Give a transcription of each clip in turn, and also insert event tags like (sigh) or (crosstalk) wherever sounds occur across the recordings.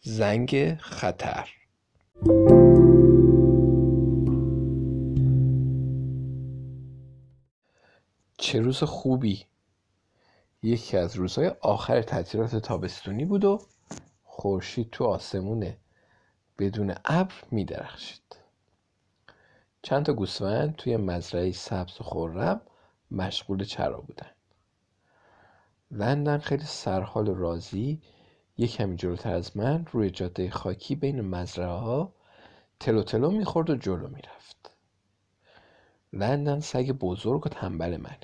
زنگ خطر. چه روز خوبی. یکی از روزهای آخر تعطیلات تابستونی بود و خورشید تو آسمون بدون ابر میدرخشید. چند تا گوسفند توی مزرعه سبز و خورم مشغول چرا بودن. لندن خیلی سرحال و راضی یه کمی جلوتر از من روی جاده خاکی بین مزرعه ها تلو تلو می‌خورد و جلو می‌رفت. لندن سگ بزرگ و تنبل منه.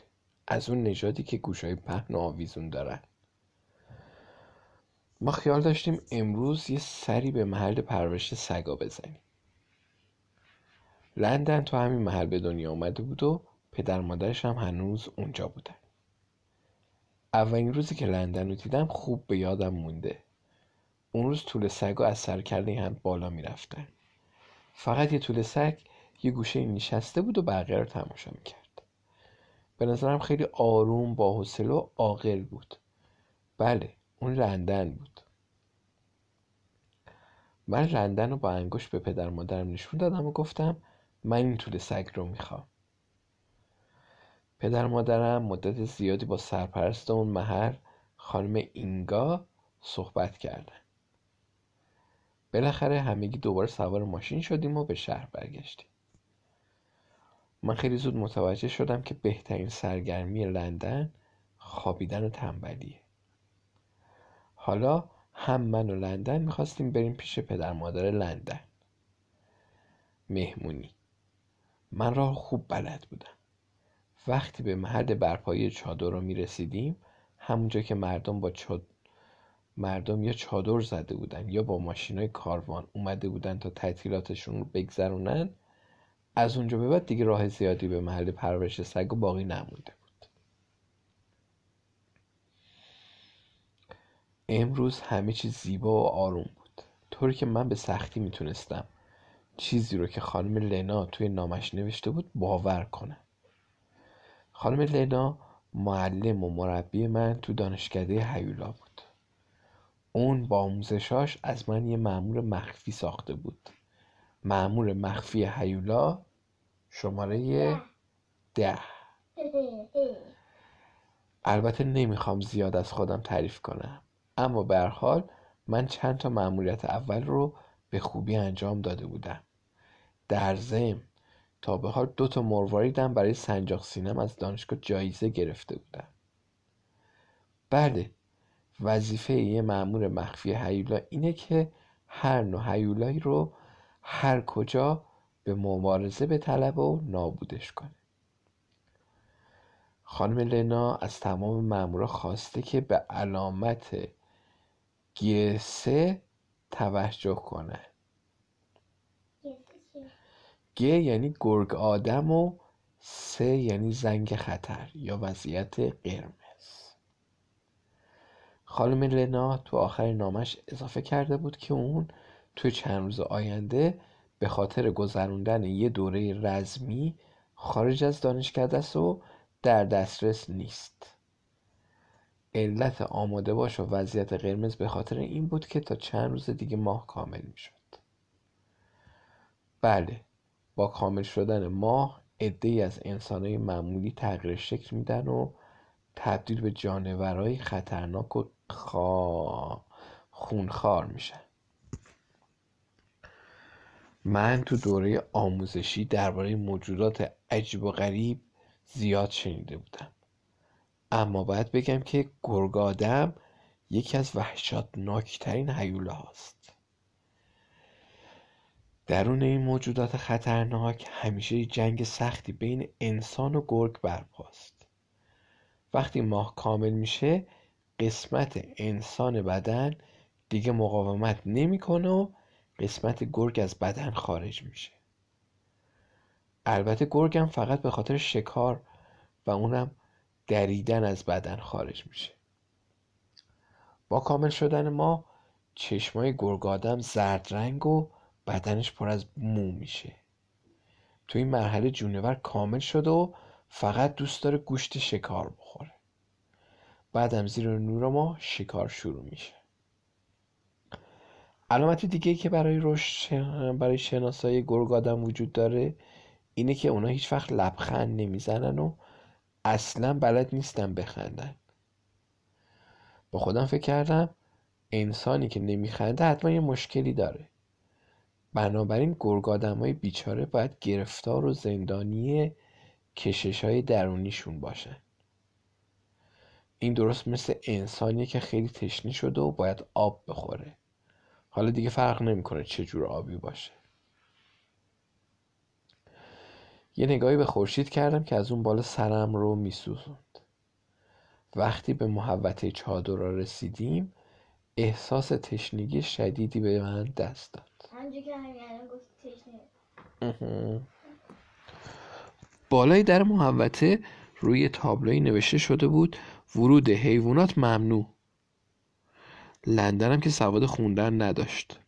از اون نژادی که گوشای پهن و آویزون دارن. ما خیال داشتیم امروز یه سری به محل پرورش سگا بزنیم. لندن تو همین محل به دنیا آمده بود و پدر مادرش هم هنوز اونجا بودن. اولین روزی که لندن رو دیدم خوب به یادم مونده. اون روز طول سگا از سرکرده هم بالا می‌رفتن. فقط یه طول سگ یه گوشه نشسته بود و بقیه رو تماشا می‌کرد. به نظرم خیلی آروم با حوصله و عاقل بود. بله اون لندن بود. من لندن رو با انگشت به پدر مادرم نشون دادم و گفتم من این طول سگ رو می‌خوام. پدر مادرم مدت زیادی با سرپرست اون محل خانم اینگا صحبت کردن. بالاخره همگی دوباره سوار ماشین شدیم و به شهر برگشتیم. من خیلی زود متوجه شدم که بهترین سرگرمی لندن خوابیدن و تنبلیه. حالا هم من و لندن می‌خواستیم بریم پیش پدر مادر لندن. مهمونی. من راه خوب بلد بودم. وقتی به محل برپایی چادر رو می رسیدیم همونجا که مردم با چاد... مردم یا چادر زده بودن یا با ماشینای کاروان اومده بودن تا تعطیلاتشون رو بگذرونن از اونجا به بعد دیگه راه زیادی به محل پرورش سگ و باقی نمونده بود. امروز همه چیز زیبا و آروم بود. طوری که من به سختی می‌تونستم چیزی رو که خانم لنا توی نامش نوشته بود باور کنم. خانم لنا معلم و مربی من تو دانشکده هیولا بود. اون با آموزشاش از من یه معمور مخفی ساخته بود. معمور مخفی هیولا شماره ده. البته نمی‌خوام زیاد از خودم تعریف کنم. اما به حال من چند تا معمولیت اول رو به خوبی انجام داده بودم. در ضمن تا به حال دو تا مرواریدم برای سنجاق سینم از دانشگاه جایزه گرفته بودم بله وظیفه یه معمور مخفی هیولا اینه که هر نوع هیولایی رو هر کجا به مبارزه به طلب و نابودش کنه. خانم لنا از تمام مامورا خواسته که به علامت گسه توجه کنه. گ یعنی گرگ آدم و سه یعنی زنگ خطر یا وضعیت قرمز. خانم لنا تو آخر نامش اضافه کرده بود که اون توی چند روز آینده به خاطر گذروندن یه دوره رزمی خارج از دانشکده است و در دسترس نیست. علت آماده باش و وضعیت قرمز به خاطر این بود که تا چند روز دیگه ماه کامل می شد بله با کامل شدن ماه ای از انسانهای معمولی تغییر شکل میدن و تبدیل به جانورهای خطرناک و خونخوار میشن. من تو دوره آموزشی درباره موجودات عجیب و غریب زیاد شنیده بودم. اما باید بگم که گرگ آدم یکی از وحشتناکترین حیوله هاست درون این موجودات خطرناک همیشه جنگ سختی بین انسان و گرگ برپاست. وقتی ماه کامل میشه قسمت انسان بدن دیگه مقاومت نمی‌کنه و قسمت گرگ از بدن خارج میشه. البته گرگم فقط به خاطر شکار و اونم دریدن از بدن خارج میشه. با کامل شدن ما چشمای گرگ آدم زرد رنگ و بدنش پر از مو میشه. تو این مرحله جونور کامل شده و فقط دوست داره گوشت شکار بخوره. بعدم زیر نور ما شکار شروع میشه. علامت دیگه که برای رشد برای شناسایی گرگ آدم وجود داره اینه که اونا هیچ وقت لبخند نمی‌زنن و اصلا بلد نیستن بخندن. با خودم فکر کردم انسانی که نمیخنده حتما یه مشکلی داره. بنابراین گرگ های بیچاره باید گرفتار و زندانی کشش های درونیشون باشن این درست مثل انسانیه که خیلی تشنه شده و باید آب بخوره. حالا دیگه فرق نمی‌کنه چه جور آبی باشه. یه نگاهی به خورشید کردم که از اون بالا سرم رو میسوزوند. وقتی به محوطه چادر رسیدیم احساس تشنگی شدیدی به من دست داد. بالای در محوطه روی تابلوی نوشته شده بود ورود حیوانات ممنوع. لندنم که سواد خوندن نداشت.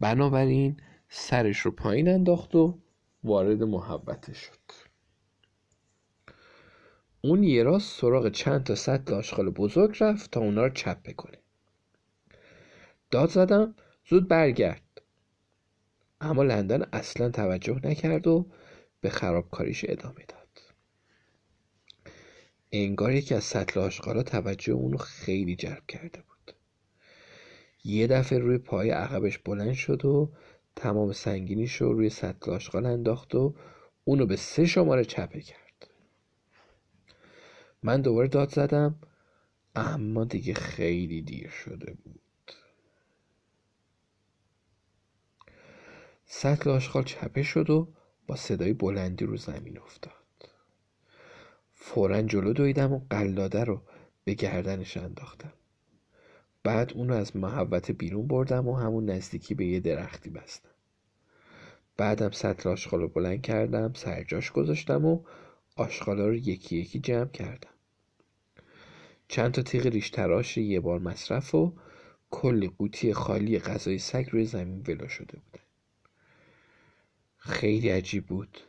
بنابراین سرش رو پایین انداخت و وارد محوطه شد. اون یه راست سراغ چند تا سطل آشغال بزرگ رفت تا اونا رو چپ کنه داد زدم زود برگرد. اما لندن اصلا توجه نکرد و به خرابکاریش ادامه داد. انگار یکی از سطل آشغالا توجه اونو خیلی جلب کرده بود. یه دفعه روی پای عقبش بلند شد و تمام سنگینیش رو روی سطل آشغال انداخت و اونو به سه شماره چپه کرد. من دوباره داد زدم اما دیگه خیلی دیر شده بود. سطل آشغال چپه شد و با صدای بلندی رو زمین افتاد. فورا جلو دویدم و قلاده رو به گردنش انداختم. بعد اونو از محوت بیرون بردم و همون نزدیکی به یه درختی بستم. بعدم سطل آشغال رو بلند کردم سرجاش گذاشتم و آشغالا رو یکی یکی جمع کردم. چند تا تیغ ریش تراش یه بار مصرف و کلی قوطی خالی غذای سگ روی زمین ولو شده بودن. خیلی عجیب بود.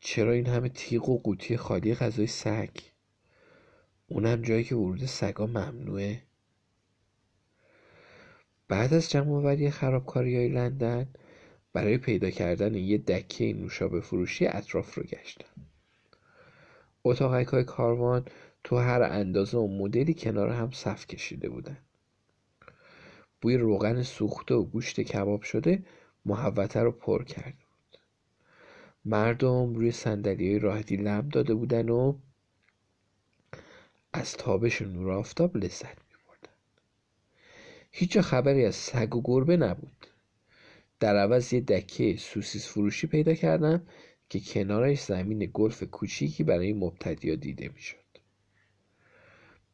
چرا این همه تیغ و قوطی خالی غذای سگ؟ اونم جایی که ورود سگا ممنوعه. بعد از جمع آوری خرابکاری های لندن برای پیدا کردن یه دکه نوشابه فروشی اطراف رو گشتم. اتاقک های کاروان تو هر اندازه و مدلی کنار هم صف کشیده بودن. بوی روغن سوخته و گوشت کباب شده محوطه رو پر کرده بود. مردم روی صندلی راحتی لم داده بودن و از تابش نور آفتاب لذت میبردن. هیچ خبری از سگ و گربه نبود. در عوض یه دکه سوسیس فروشی پیدا کردم که کنارش زمین گلف کوچیکی برای مبتدیا دیده می‌شد.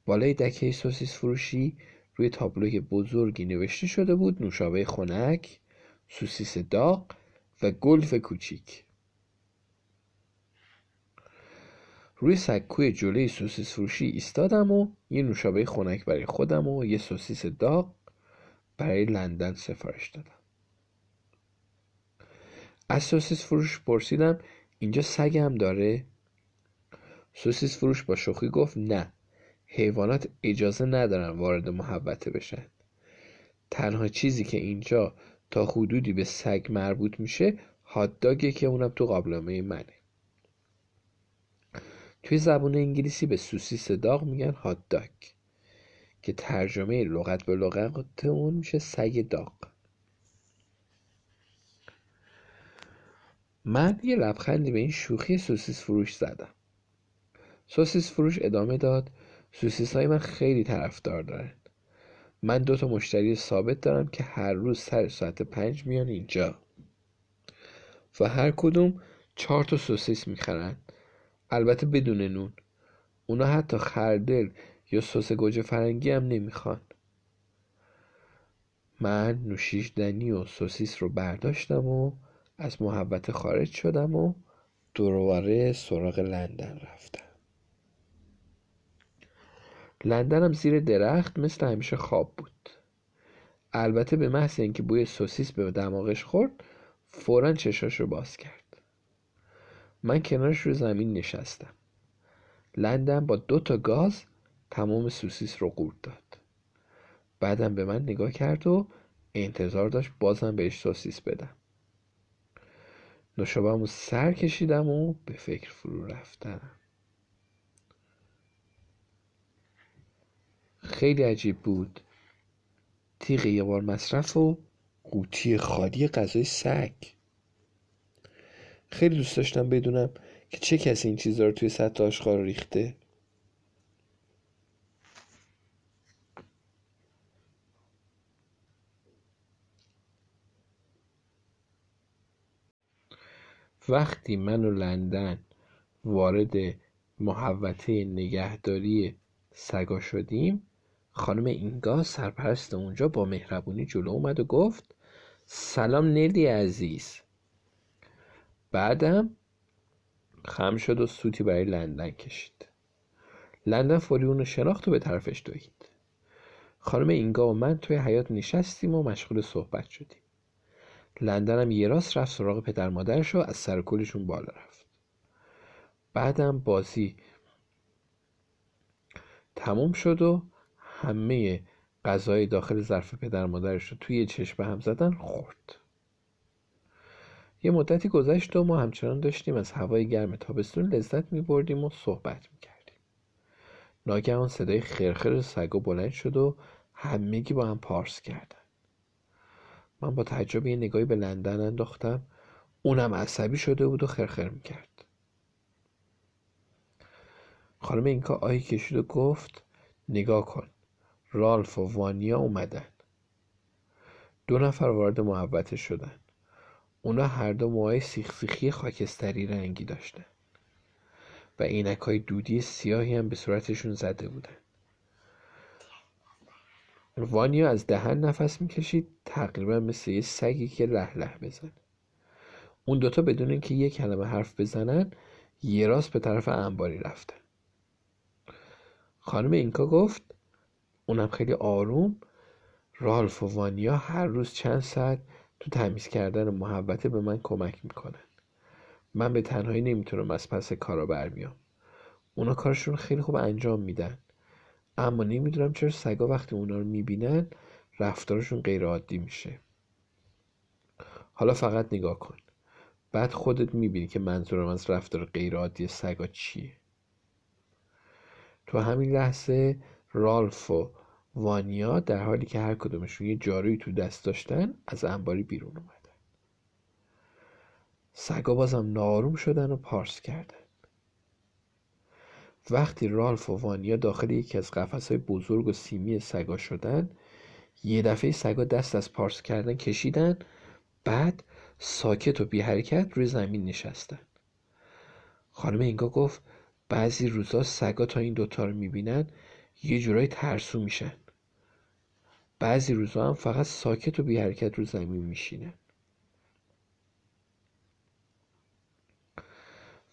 بالای دکه سوسیس فروشی روی تابلوی بزرگی نوشته شده بود نوشابه خنک سوسیس داغ و گلف کوچیک. روی سکوی جلوی سوسیس فروشی ایستادم و یه نوشابه خنک برای خودم و یه سوسیس داغ برای لندن سفارش دادم. از سوسیس فروش پرسیدم اینجا سگ هم داره؟ سوسیس فروش با شوخی گفت نه حیوانات اجازه ندارن وارد محوطه بشن. تنها چیزی که اینجا تا حدودی به سگ مربوط میشه هاتداگه که اونم تو قابلمه منه. توی زبان انگلیسی به سوسیس داغ میگن هاتداگ که ترجمه لغت به لغت اون میشه سگ داغ. من یه لبخندی به این شوخی سوسیس فروش زدم. سوسیس فروش ادامه داد. سوسیس های من خیلی طرفدار دارن. من دو تا مشتری ثابت دارم که هر روز سر ساعت پنج میان اینجا. و هر کدوم چهار تا سوسیس می‌خرن. البته بدون نون. اونا حتی خردل یا سس گوجه فرنگی هم نمی‌خوان. من نوشیش دنی و سوسیس رو برداشتم و از محوت خارج شدم و دورواره سراغ لندن رفتم. لندنم زیر درخت مثل همیشه خواب بود. البته به محض اینکه بوی سوسیس به دماغش خورد فورا چشاش رو باز کرد. من کنارش رو زمین نشستم. لندن با دو تا گاز تمام سوسیس رو قورت داد. بعدم به من نگاه کرد و انتظار داشت بازم بهش سوسیس بدم. نوشابهمو سر کشیدم و به فکر فرو رفتم. خیلی عجیب بود. تیغ یه بار مصرف و قوطی خالی غذای سگ. خیلی دوست داشتم بدونم که چه کسی این چیزها رو توی سطح آشغال ریخته. وقتی من و لندن وارد محوطه نگهداری سگا شدیم خانم اینگا سرپرست اونجا با مهربونی جلو اومد و گفت سلام نلی عزیز. بعدم خم شد و سوتی برای لندن کشید. لندن فوری اونو شناخت و به طرفش دوید. خانم اینگا و من توی حیات نشستیم و مشغول صحبت شدیم. لندن هم یه راست رفت سراغ پدر مادرش و از سر کلشون بالا رفت. بعدم بازی تموم شد و همه غذای داخل ظرف پدر مادرش رو توی چشم هم زدن خورد. یه مدتی گذشت و ما همچنان داشتیم از هوای گرم تابستون لذت می بردیم و صحبت می کردیم ناگهان صدای خرخر سگا بلند شد و همگی با هم پارس کردن. من با تعجب یه نگاهی به لندن انداختم. اونم عصبی شده بود و خرخر می‌کرد. خانم اینکا آهی کشید و گفت نگاه کن. رالف و وانیا اومدن. دو نفر وارد محبته شدن. اونا هر دو موهای سیخ سیخی خاکستری رنگی داشتن و عینک های دودی سیاهی هم به صورتشون زده بودن. وانیا از دهن نفس می‌کشید تقریبا مثل یه سگی که له له بزنه اون دوتا بدون اینکه یه کلمه حرف بزنن یه راست به طرف انباری رفتن. خانم اینکا گفت اونم خیلی آروم. رالف و وانیا هر روز چند ساعت تو تمیز کردن محبته به من کمک می‌کنن. من به تنهایی نمی‌تونم از پس کارا برمیام. اونا کارشون خیلی خوب انجام میدن. اما نمی‌دونم چرا سگا وقتی اونا رو می‌بینن رفتارشون غیر عادی میشه. حالا فقط نگاه کن. بعد خودت می‌بینی که منظورم از رفتار غیر عادی سگا چیه. تو همین لحظه رالف و وانیا در حالی که هر کدومشون یه جارویی تو دست داشتن از انباری بیرون اومدن. سگا بازم ناروم شدن و پارس کردن. وقتی رالف و وانیا داخل یکی از های بزرگ و سیمی سگا شدن یه دفعه سگا دست از پارس کردن کشیدن بعد ساکت و بی حرکت روی زمین نشستن. خانم اینگا گفت بعضی روزا سگا تا این دوتا رو می‌بینن یه جورایی ترسو میشن. بعضی روزا هم فقط ساکت و بی حرکت رو زمین میشینن.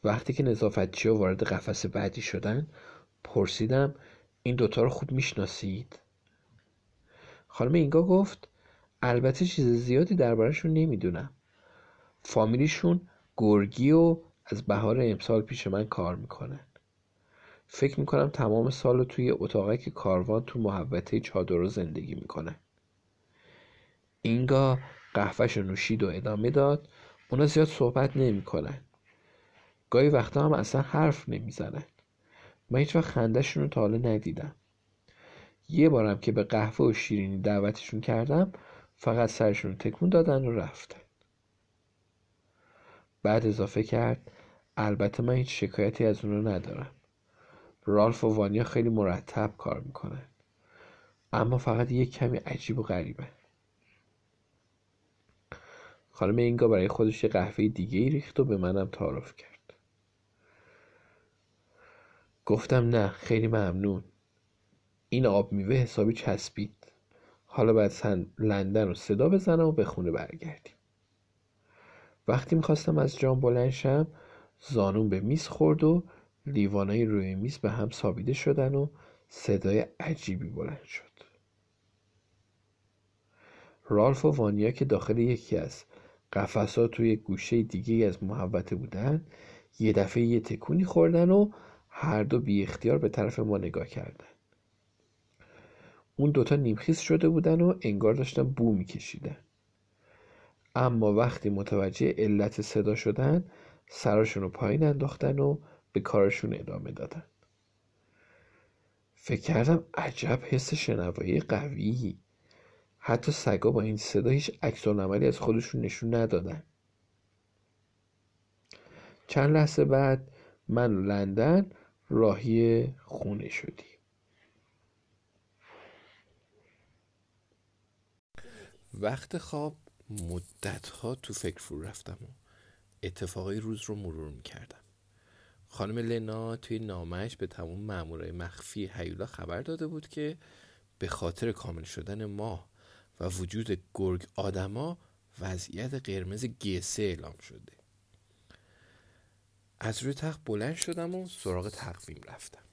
وقتی که نظافتچی ها وارد قفس بعدی شدن پرسیدم این دوتا رو خوب می‌شناسید؟ خانم اینگا گفت البته چیز زیادی دربارهشون نمی‌دونم. فامیلیشون گرگی و از بهار امسال پیش من کار می‌کنن فکر می‌کنم تمام سال رو توی اتاقک کاروان تو محوطه چادر زندگی می‌کنن اینگا قهوهش رو نوشید و ادامه داد. اونا زیاد صحبت نمی‌کنن. گاهی وقتا هم اصلا حرف نمی‌زنن. من هیچ وقت خندهشون رو تا حالا ندیدم. یه بارم که به قهوه و شیرینی دعوتشون کردم فقط سرشون تکون دادن و رفتن. بعد اضافه کرد البته من هیچ شکایتی از اون رو ندارم. رالف و وانیا خیلی مرتب کار می‌کنن. اما فقط یک کمی عجیب و غریبه. خانم اینگا برای خودش یه قهوه دیگه ای ریخت و به منم تعارف کرد. گفتم نه خیلی ممنون. این آب میوه حسابی چسبید. حالا باید لندن رو صدا بزنم و به خونه برگردیم. وقتی می‌خواستم از جام بلند شم زانون به میز خورد و لیوانای روی میز به هم سابیده شدن و صدای عجیبی بلند شد. رالف و وانیا که داخل یکی از قفسا توی گوشه دیگه از محوطه بودن یه دفعه یه تکونی خوردن و هر دو بی اختیار به طرف ما نگاه کردن. اون دوتا نیمخیز شده بودن و انگار داشتن بو میکشیدن. اما وقتی متوجه علت صدا شدن سراشون رو پایین انداختن و به کارشون ادامه دادن. فکر کردم عجب حس شنوایی قوی حتی سگا با این صدا هیچ عکس عملی از خودشون نشون ندادن. چند لحظه بعد من و لندن راهی خونه شدیم. وقت خواب مدتها تو فکر فرو رفتم و اتفاقای روز رو مرور می‌کردم. خانم لنا توی نامش به تمام مامورای مخفی هیولا خبر داده بود که به خاطر کامل شدن ماه و وجود گرگ آدما وضعیت قرمز گسه اعلام شده. از روی تخت بلند شدم و سراغ تقویم رفتم.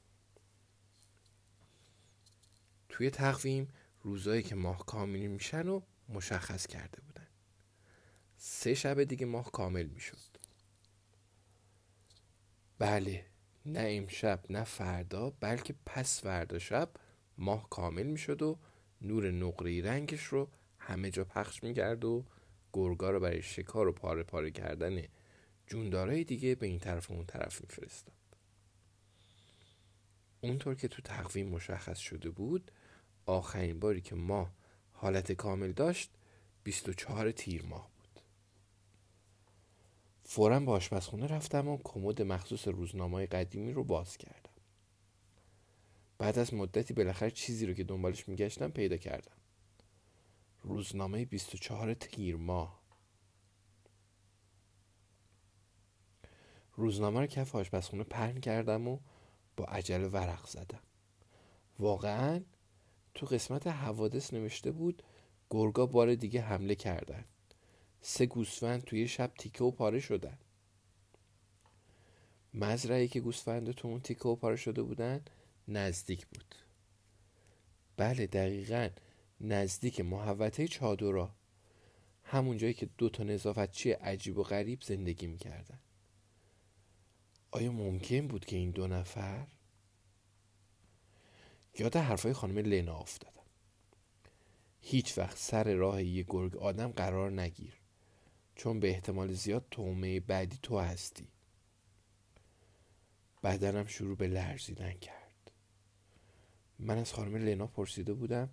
توی تقویم روزایی که ماه کامل میشن و مشخص کرده بودن. سه شب دیگه ماه کامل می‌شد. بله نه امشب نه فردا بلکه پس فردا شب ماه کامل می‌شد و نور نقره رنگش رو همه جا پخش می‌کرد و گرگا رو برای شکار و پاره پاره کردن جوندارای دیگه به این طرف و اون طرف میفرستاد. اونطور که تو تقویم مشخص شده بود آخرین باری که ماه حالت کامل داشت 24 تیر ماه فورا به آشپزخونه رفتم و کمد مخصوص روزنامه قدیمی رو باز کردم. بعد از مدتی بالاخره چیزی رو که دنبالش میگشتم پیدا کردم. روزنامه 24 تیر ماه. روزنامه رو کف آشپزخونه پهن کردم و با عجله ورق زدم. واقعا تو قسمت حوادث نوشته بود گرگا بار دیگه حمله کردن. سه گوسفند توی شب تیکه و پاره شدن. مزرعی که گوسفند تو اون تیکه و پاره شده بودن نزدیک بود. بله دقیقا نزدیک محوطه چادرا. همون جایی که دو تا نظافتچی عجیب و غریب زندگی می‌کردن. آیا ممکن بود که این دو نفر؟ یاد حرفای خانم لنا افتادم. هیچ وقت سر راه یه گرگ آدم قرار نگیر. چون به احتمال زیاد تومه بعدی تو هستی. بدنم شروع به لرزیدن کرد. من از خانم لنا پرسیده بودم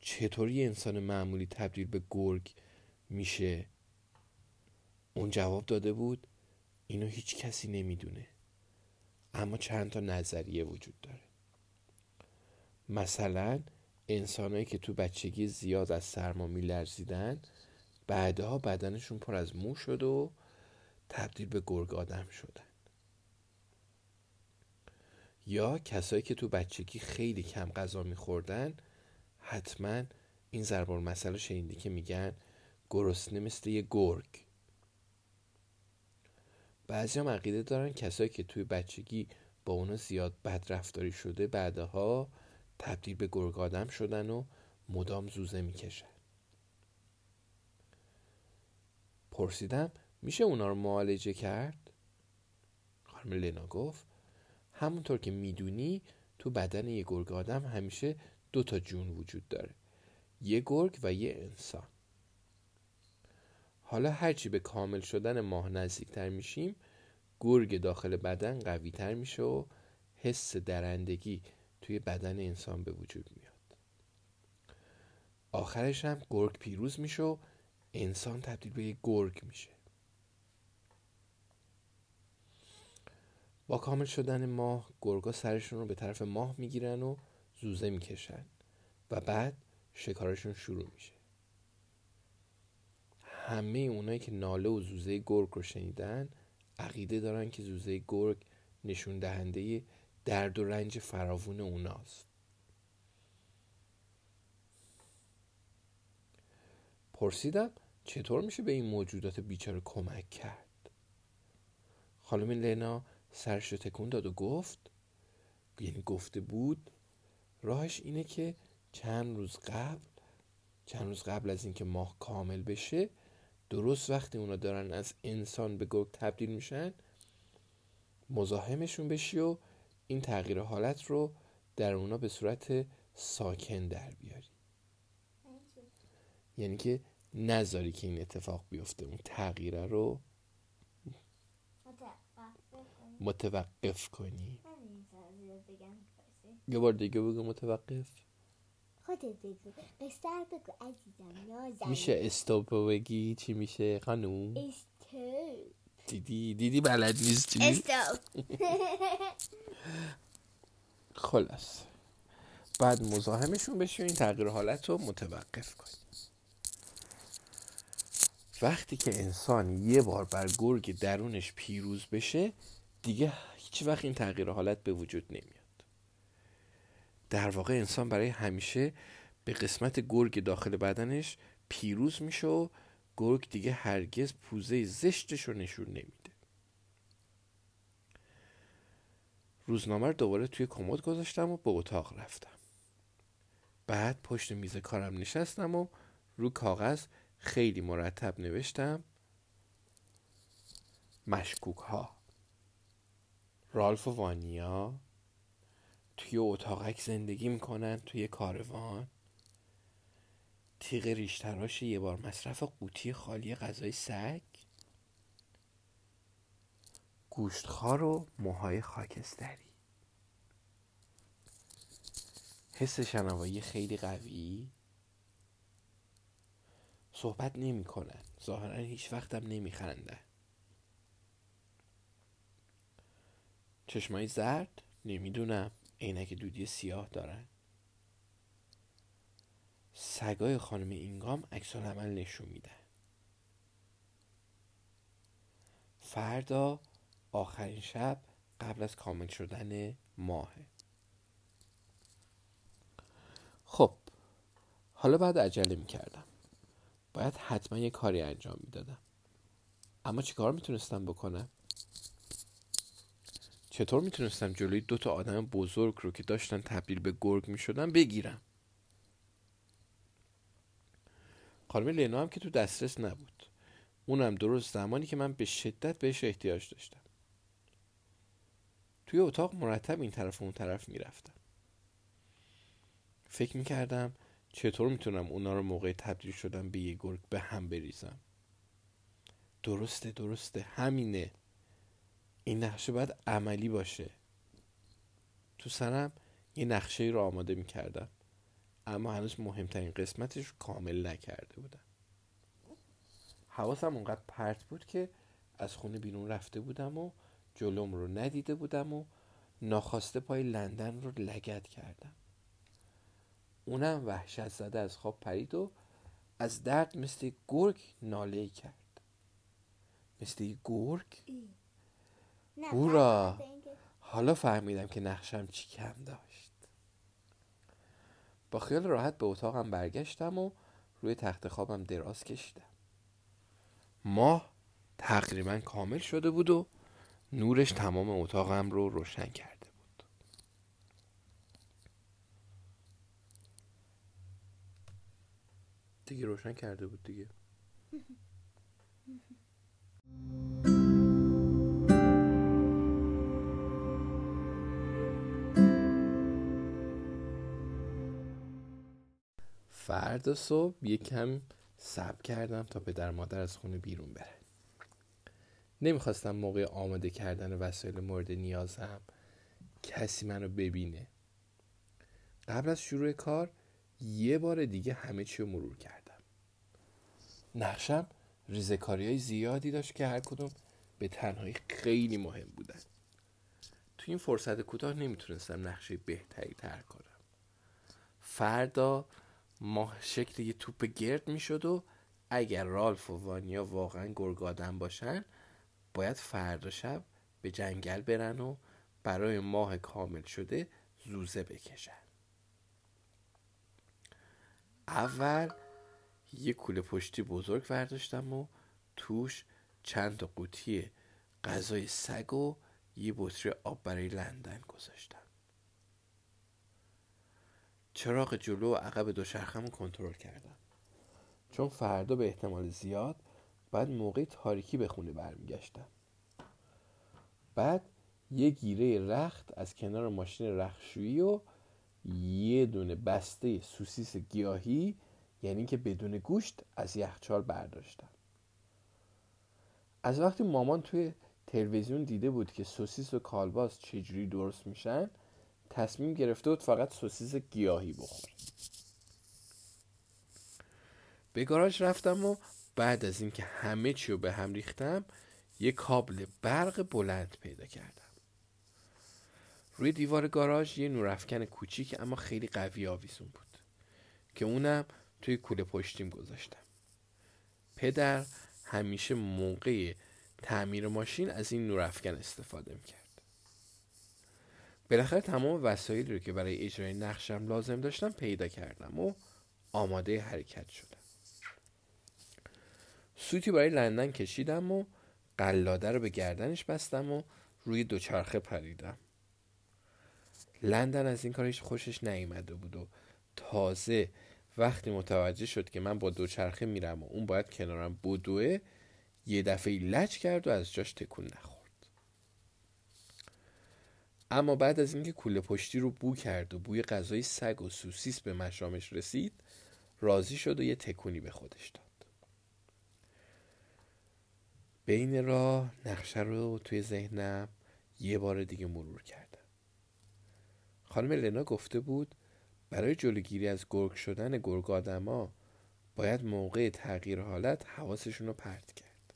چطور یه انسان معمولی تبدیل به گرگ میشه؟ اون جواب داده بود اینو هیچ کسی نمی‌دونه. اما چند تا نظریه وجود داره. مثلا انسانهایی که تو بچگی زیاد از سرما میلرزیدن بعدها بدنشون پر از مو شد و تبدیل به گرگ آدم شدن. یا کسایی که تو بچگی خیلی کم غذا میخوردن حتما این ضربان مسئله شنیدی که میگن گرسنه مثل یه گرگ. بعضی هم عقیده دارن کسایی که توی بچگی با اونا زیاد بد رفتاری شده بعدها تبدیل به گرگ آدم شدن و مدام زوزه می‌کشن. پرسیدم میشه اونا رو معالجه کرد؟ خانم لینا گفت همونطور که می‌دونی تو بدن یه گرگ آدم همیشه دو تا جون وجود داره. یه گرگ و یه انسان. حالا هرچی به کامل شدن ماه نزدیکتر میشیم گرگ داخل بدن قوی تر میشه و حس درندگی توی بدن انسان به وجود میاد. آخرش هم گرگ پیروز میشه و انسان تبدیل به یک گرگ میشه. با کامل شدن ماه گرگا سرشون رو به طرف ماه می‌گیرن و زوزه می‌کشن و بعد شکارشون شروع میشه. همه اونایی که ناله و زوزه گرگ رو شنیدن عقیده دارن که زوزه گرگ نشون دهنده درد و رنج فراوون اوناست. پرسیدم چطور میشه به این موجودات بیچاره کمک کرد؟ خانم لینا سرش رو تکون داد و گفت یعنی گفته بود راهش اینه که چند روز قبل چند روز قبل از اینکه ماه کامل بشه درست وقتی اونا دارن از انسان به گرگ تبدیل میشن مزاحمشون بشی و این تغییر حالت رو در اونا به صورت ساکن در بیاری. یعنی که نذاری که این اتفاق بیفته اون تغییره رو متوقف کنی. یه بار دیگه بگو متوقف. خودت بگو. بستر بگو عزیزم میشه استوپ بگی؟ چی میشه خانوم؟ استوپ دیدی؟ دیدی بلد نیستی؟ استوپ (laughs) خلاص. بعد مزاحمشون بشی این تغییر حالت رو متوقف کنی. وقتی که انسان یه بار بر گرگ درونش پیروز بشه دیگه هیچ وقت این تغییر حالت به وجود نمیاد. در واقع انسان برای همیشه به قسمت گرگ داخل بدنش پیروز میشه و گرگ دیگه هرگز پوزه زشتش رو نشون نمیده. روزنامه رو دوباره توی کمد گذاشتم و به اتاق رفتم. بعد پشت میز کارم نشستم و رو کاغذ خیلی مرتب نوشتم. مشکوک ها رالف و وانیا توی اتاقک زندگی می‌کنن توی کاروان. تیغ ریشتراش یه بار مصرف قوطی خالی غذای سگ. گوشتخوار و موهای خاکستری. حس شنوایی خیلی قوی. صحبت نمی کنن ظاهرا هیچ وقتم نمی خندن چشمای زرد؟ نمی‌دونم. عینک دودی سیاه دارن. سگای خانم اینگام عکس عمل نشون میدن فردا آخرین شب قبل از کامل شدن ماهه. خب حالا بعد عجله می‌کردم. باید حتما یه کاری انجام می‌دادم. اما چیکار می‌تونستم بکنم؟ چطور می‌تونستم جلوی دو تا آدم بزرگ رو که داشتن تبدیل به گرگ می‌شدن بگیرم؟ خانم لینا هم که تو دسترس نبود. اونم درست زمانی که من به شدت بهش احتیاج داشتم. توی اتاق مرتب این طرف و اون طرف می‌رفتم. فکر می‌کردم چطور می‌تونم اونا رو موقع تبدیل شدن به یه گرگ به هم بریزم؟ درسته درسته. همینه. این نقشه باید عملی باشه. تو سرم یه نقشه رو آماده می‌کردم. اما هنوز مهمترین قسمتش رو کامل نکرده بودم. حواسم اونقدر پرت بود که از خونه بیرون رفته بودم و جلوم رو ندیده بودم و ناخواسته پای لندن رو لگت کردم. اونم وحشت زده از خواب پرید و از درد مثل گرگ ناله کرد. مثل گرگ؟ هورا. حالا فهمیدم که نقشم چی کم داشت. با خیال راحت به اتاقم برگشتم و روی تخت خوابم دراز کشیدم. ماه تقریبا کامل شده بود و نورش تمام اتاقم رو روشن کرده بود دیگه روشن کرده بود دیگه. فردا صبح یکم صبر کردم تا پدر مادر از خونه بیرون بره. نمی‌خواستم موقع آماده کردن وسایل مورد نیازم کسی منو ببینه. قبل از شروع کار یه بار دیگه همه چی رو مرور کردم. نقشم ریزکاری های زیادی داشت که هر کدوم به تنهایی خیلی مهم بودن. تو این فرصت کوتاه نمی‌تونستم نقشه بهتری تر کنم. فردا ماه شکل یه توپ گرد می‌شد و اگر رالف و وانیا واقعا گرگادن باشن باید فردا شب به جنگل برن و برای ماه کامل شده زوزه بکشن. اول یه کوله پشتی بزرگ برداشتم و توش چند تا قوطی غذای سگ و یه بطری آب برای لندن گذاشتم. چراغ جلو و عقب دوچرخم کنترل کردم. چون فردا به احتمال زیاد بعد موقع تاریکی به خونه برمیگشتم. بعد یه گیره رخت از کنار ماشین رخشویی و یه دونه بسته سوسیس گیاهی یعنی که بدون گوشت از یخچال برداشتم. از وقتی مامان توی تلویزیون دیده بود که سوسیس و کالباس چجوری درست میشن تصمیم گرفته بود فقط سوسیس گیاهی بخوره. به گاراژ رفتم و بعد از اینکه همه چی رو به هم ریختم یه کابل برق بلند پیدا کردم. روی دیوار گاراژ یه نورافکن کوچیک اما خیلی قوی آویزون بود که اونم توی کوله پشتیم گذاشتم. پدر همیشه موقع تعمیر ماشین از این نورافکن استفاده می‌کرد. بالاخره تمام وسایلی رو که برای اجرای نقشم لازم داشتم پیدا کردم و آماده حرکت شدم. سوتی برای لندن کشیدم و قلاده رو به گردنش بستم و روی دوچرخه پریدم. لندن از این کارش خوشش نیامده بود و تازه وقتی متوجه شد که من با دوچرخه میرم و اون باید کنارم بدوه یه دفعه لج کرد و از جاش تکون نخورد. اما بعد از اینکه کوله پشتی رو بو کرد و بوی غذای سگ و سوسیس به مشامش رسید راضی شد و یه تکونی به خودش داد. بین راه نقشه رو توی ذهنم یه بار دیگه مرور کردم خانم لنا گفته بود برای جلوگیری از گرگ شدن گرگ آدما باید موقع تغییر حالت حواسشون رو پرت کرد.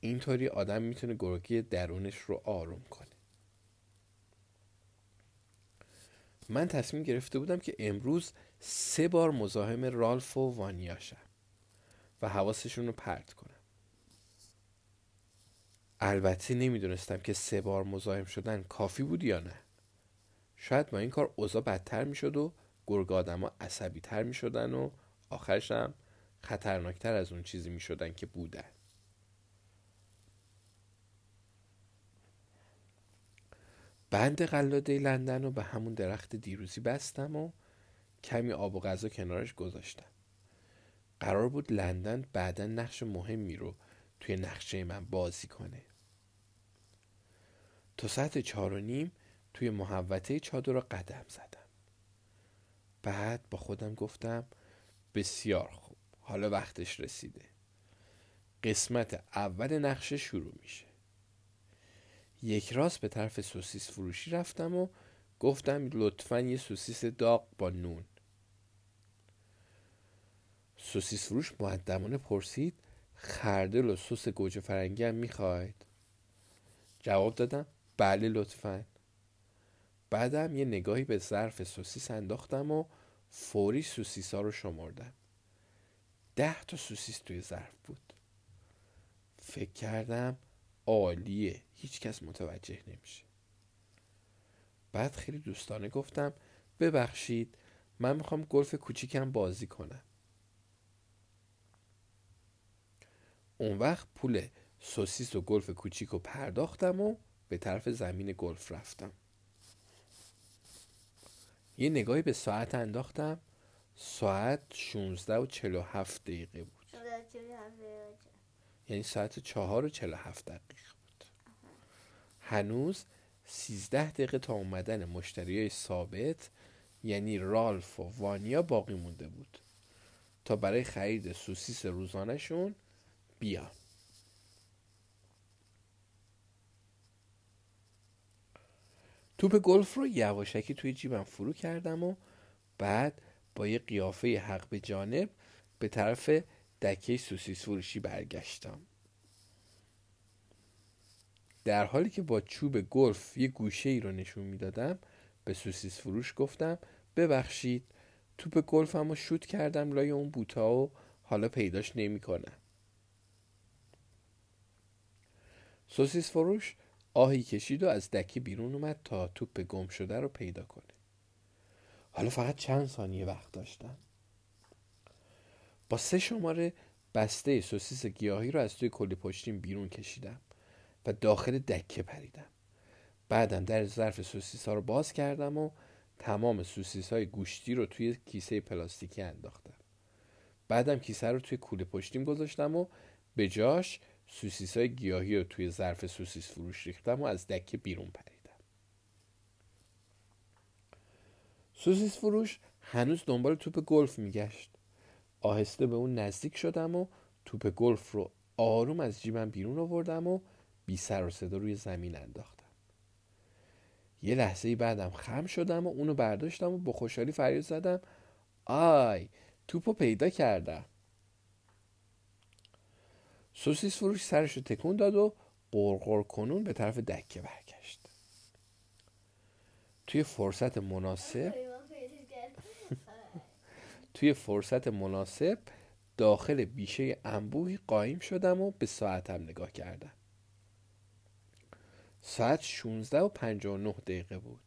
اینطوری آدم می‌تونه گرگی درونش رو آروم کنه. من تصمیم گرفته بودم که امروز سه بار مزاحم رالف و وانیاشم و حواسشون رو پرت کنم. البته نمی‌دونستم که سه بار مزاحم شدن کافی بود یا نه. شاید با این کار اوضاع بدتر می‌شد و گرگ آدما عصبی تر می شدن و آخرش هم خطرناکتر از اون چیزی می شدن که بودن. بند قلاده لندن رو به همون درخت دیروزی بستم و کمی آب و غذا کنارش گذاشتم. قرار بود لندن بعدا نقش مهمی رو توی نقشه من بازی کنه. تا ساعت چهار و نیم توی محوطه چادر را قدم زدم. بعد با خودم گفتم بسیار خوب حالا وقتش رسیده. قسمت اول نقشه شروع میشه. یک راست به طرف سوسیس فروشی رفتم و گفتم لطفا یه سوسیس داغ با نون. سوسیس فروش مودبانه پرسید خردل و سس گوجه فرنگی هم می‌خواید؟ جواب دادم بله لطفا. بعدم یه نگاهی به ظرف سوسیس انداختم و فوری سوسیس ها رو شمردم. ده تا سوسیس توی ظرف بود. فکر کردم عالیه. هیچکس متوجه نمیشه. بعد خیلی دوستانه گفتم ببخشید من می‌خوام گلف کوچیکم بازی کنم. اون وقت پول سوسیس و گلف کوچیک رو پرداختم و به طرف زمین گلف رفتم. یه نگاهی به ساعت انداختم. ساعت 16 و 47 دقیقه بود. یعنی ساعت 4 و 47 دقیقه بود. هنوز 13 دقیقه تا اومدن مشتری های ثابت یعنی رالف و وانیا باقی مونده بود. تا برای خرید سوسیس روزانهشون بیان. توپ گلف رو یواشکی توی جیبم فرو کردم و بعد با یه قیافه حق به جانب به طرف دکه سوسیس فروشی برگشتم در حالی که با چوب گلف یه گوشه ای رو نشون می‌دادم به سوسیس فروش گفتم ببخشید توپ گلفم رو شوت کردم لای اون بوتا و حالا پیداش نمی‌کنم. سوسیس فروش آهی کشید و از دکی بیرون اومد تا توپ گم شده رو پیدا کنه. حالا فقط چند ثانیه وقت داشتم با سه شماره بسته سوسیس گیاهی رو از توی کلی پشتیم بیرون کشیدم و داخل دکه پریدم. بعدم در ظرف سوسیس ها رو باز کردم و تمام سوسیس های گوشتی رو توی کیسه پلاستیکی انداختم. بعدم کیسه رو توی کوله پشتیم گذاشتم و به جاش سوسیس های گیاهی رو توی ظرف سوسیس فروش ریختم و از دکه بیرون پریدم. سوسیس فروش هنوز دنبال توپ گلف میگشت. آهسته به اون نزدیک شدم و توپ گلف رو آروم از جیبم بیرون آوردم و بی سر و صدا روی زمین انداختم. یه لحظه بعدم خم شدم و اونو برداشتم و با خوشحالی فریاد زدم آی توپو پیدا کردم. سوسیس فروش سرش رو تکون داد و غرغر کنون به طرف دکه برگشت. توی فرصت مناسب توی فرصت مناسب داخل بیشه انبوهی قایم شدم و به ساعتم نگاه کردم. ساعت 16 و 59 دقیقه بود.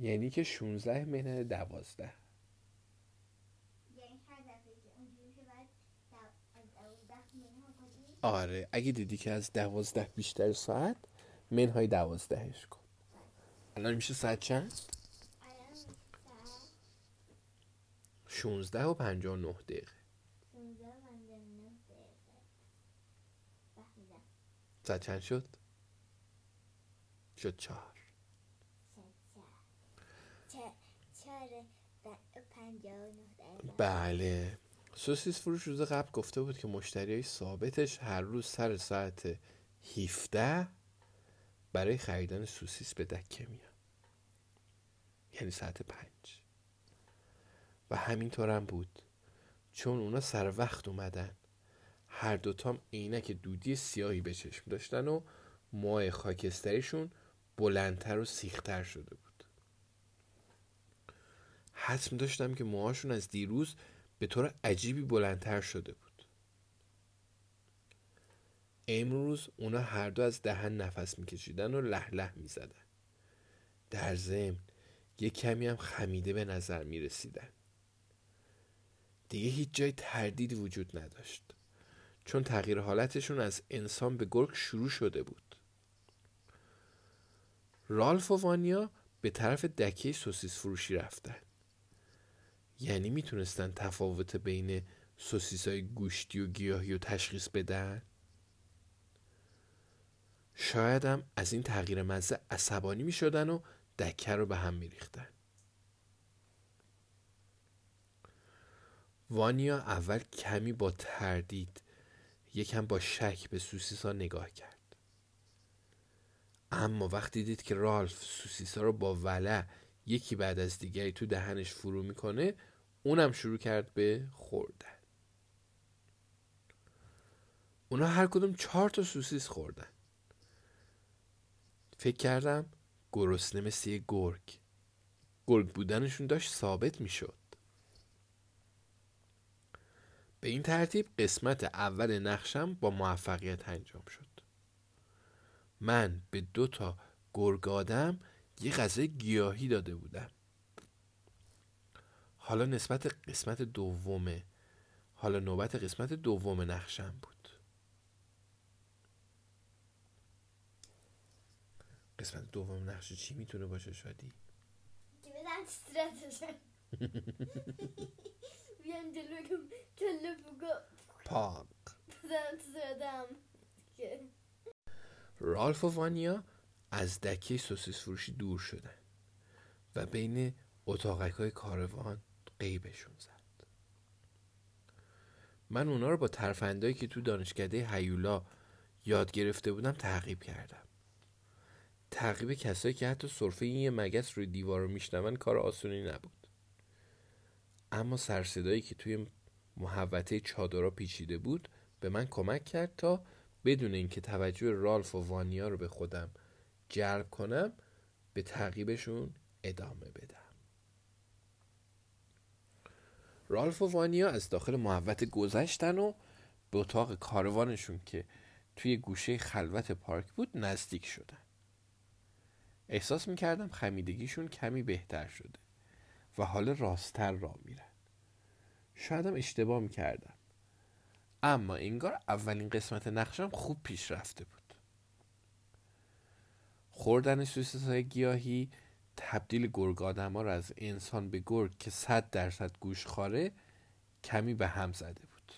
یعنی که 16 منه دوازده. آره اگه دیدی که از دوازده بیشتر ساعت منهای دوازدهش کن. الان میشه ساعت چند؟ 16 و 59 دقیقه. ساعت چند شد؟ شد چهار. بله. سوسیس فروش روز قبل گفته بود که مشتری های ثابتش هر روز سر ساعت 17 برای خریدن سوسیس به دکه میان. یعنی ساعت پنج. و همینطورم بود. چون اونا سر وقت اومدن. هر دوتام عینک دودی سیاهی به چشم داشتن و موهای خاکستریشون بلندتر و سیختر شده بود. حتم داشتم که موهاشون از دیروز به طور عجیبی بلندتر شده بود. امروز اونا هر دو از دهن نفس میکشیدن و لح لح می‌زدن. در ضمن یه کمی هم خمیده به نظر می‌رسیدن. دیگه هیچ جای تردید وجود نداشت. چون تغییر حالتشون از انسان به گرگ شروع شده بود. رالف و وانیا به طرف دکه سوسیس فروشی رفتن. یعنی می‌تونستن تفاوت بین سوسیس های گوشتی و گیاهی رو تشخیص بدن؟ شایدم از این تغییر مزه عصبانی می‌شدن و دکه رو به هم میریختن. وانیا اول کمی با تردید یکم با شک به سوسیسا نگاه کرد. اما وقتی دید که رالف سوسیسا رو با ولع یکی بعد از دیگری تو دهنش فرو می‌کنه اونم شروع کرد به خوردن. اونا هر کدوم چهار تا سوسیس خوردن. فکر کردم گرسنه مثل یه گرگ. گرگ بودنشون داشت ثابت می‌شد. به این ترتیب قسمت اول نقشم با موفقیت انجام شد. من به دو تا گرگ آدم یه غذای گیاهی داده بودم. حالا نسبت قسمت دومه حالا نوبت قسمت دوم نقشم بود. قسمت دوم نقش چی می‌تونه باشه شادی؟ بیان جلو کله پاک. رالف و وانیا از دکه سوسیس فروشی دور شدن و بین اتاقک های کاروان قیبشون زد. من اونا رو با ترفندایی که تو دانشکده هیولا یاد گرفته بودم تعقیب کردم. تعقیب کسایی که حتی صرفه این یه مگس روی دیوار رو میشنون کار آسونی نبود. اما سرصدایی که توی محوطه چادرها پیچیده بود به من کمک کرد تا بدون اینکه توجه رالف و وانیا رو به خودم جلب کنم به تعقیبشون ادامه بدم. رالف و وانیا از داخل محوطه گذشتن و به اتاق کاروانشون که توی گوشه خلوت پارک بود نزدیک شدن. احساس می‌کردم خمیدگیشون کمی بهتر شده و حال راستتر را میرن. شایدم اشتباه می‌کردم. اما انگار اولین قسمت نقشم خوب پیش رفته بود. خوردن سوسیس های گیاهی تبدیل گرگ آدم ها رو از انسان به گرگ که صد درصد گوشت‌خواره کمی به هم زده بود.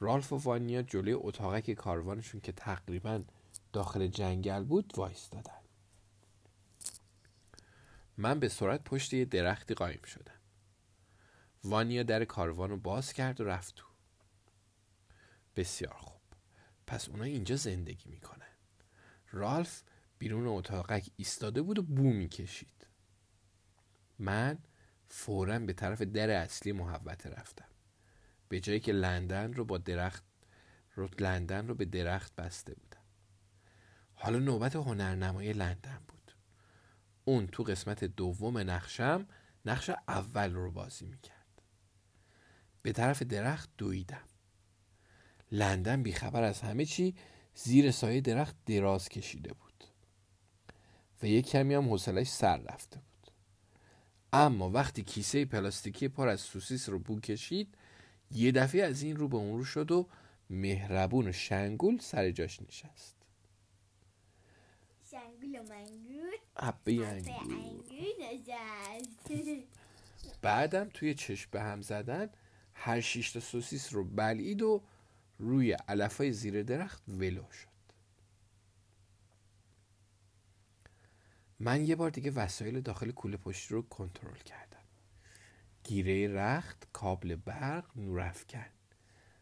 رالف و وانیا جلوی اتاقک کاروانشون که تقریبا داخل جنگل بود وایس دادن من به سرعت پشت یه درختی قایم شدم. وانیا در کاروان رو باز کرد و رفت. تو بسیار خوب. پس اونا اینجا زندگی می‌کنن. رالف بیرون اتاقک ایستاده بود و بو می‌کشید. من فورا به طرف در اصلی محوته رفتم. به جایی که لندن رو با درخت رو لندن رو به درخت بسته بودم. حالا نوبت هنرنمای لندن بود. اون تو قسمت دوم نقشم نقش اول رو بازی می‌کرد. به طرف درخت دویدم. لندن بیخبر از همه چی زیر سایه درخت دراز کشیده بود. و یک کمی هم حوصلش سر رفته بود. اما وقتی کیسه پلاستیکی پر از سوسیس رو بو کشید یه دفعه از این رو به اون رو شد و مهربون و شنگول سر جاش نشست. شنگول و منگول. انگور. نشست. (laughs) بعدم توی چشم به هم زدن هر شیش تا سوسیس رو بلعید و روی علفای زیر درخت ولو شد. من یه بار دیگه وسایل داخل کوله پشتی رو کنترل کردم. گیره رخت کابل برق نورافکن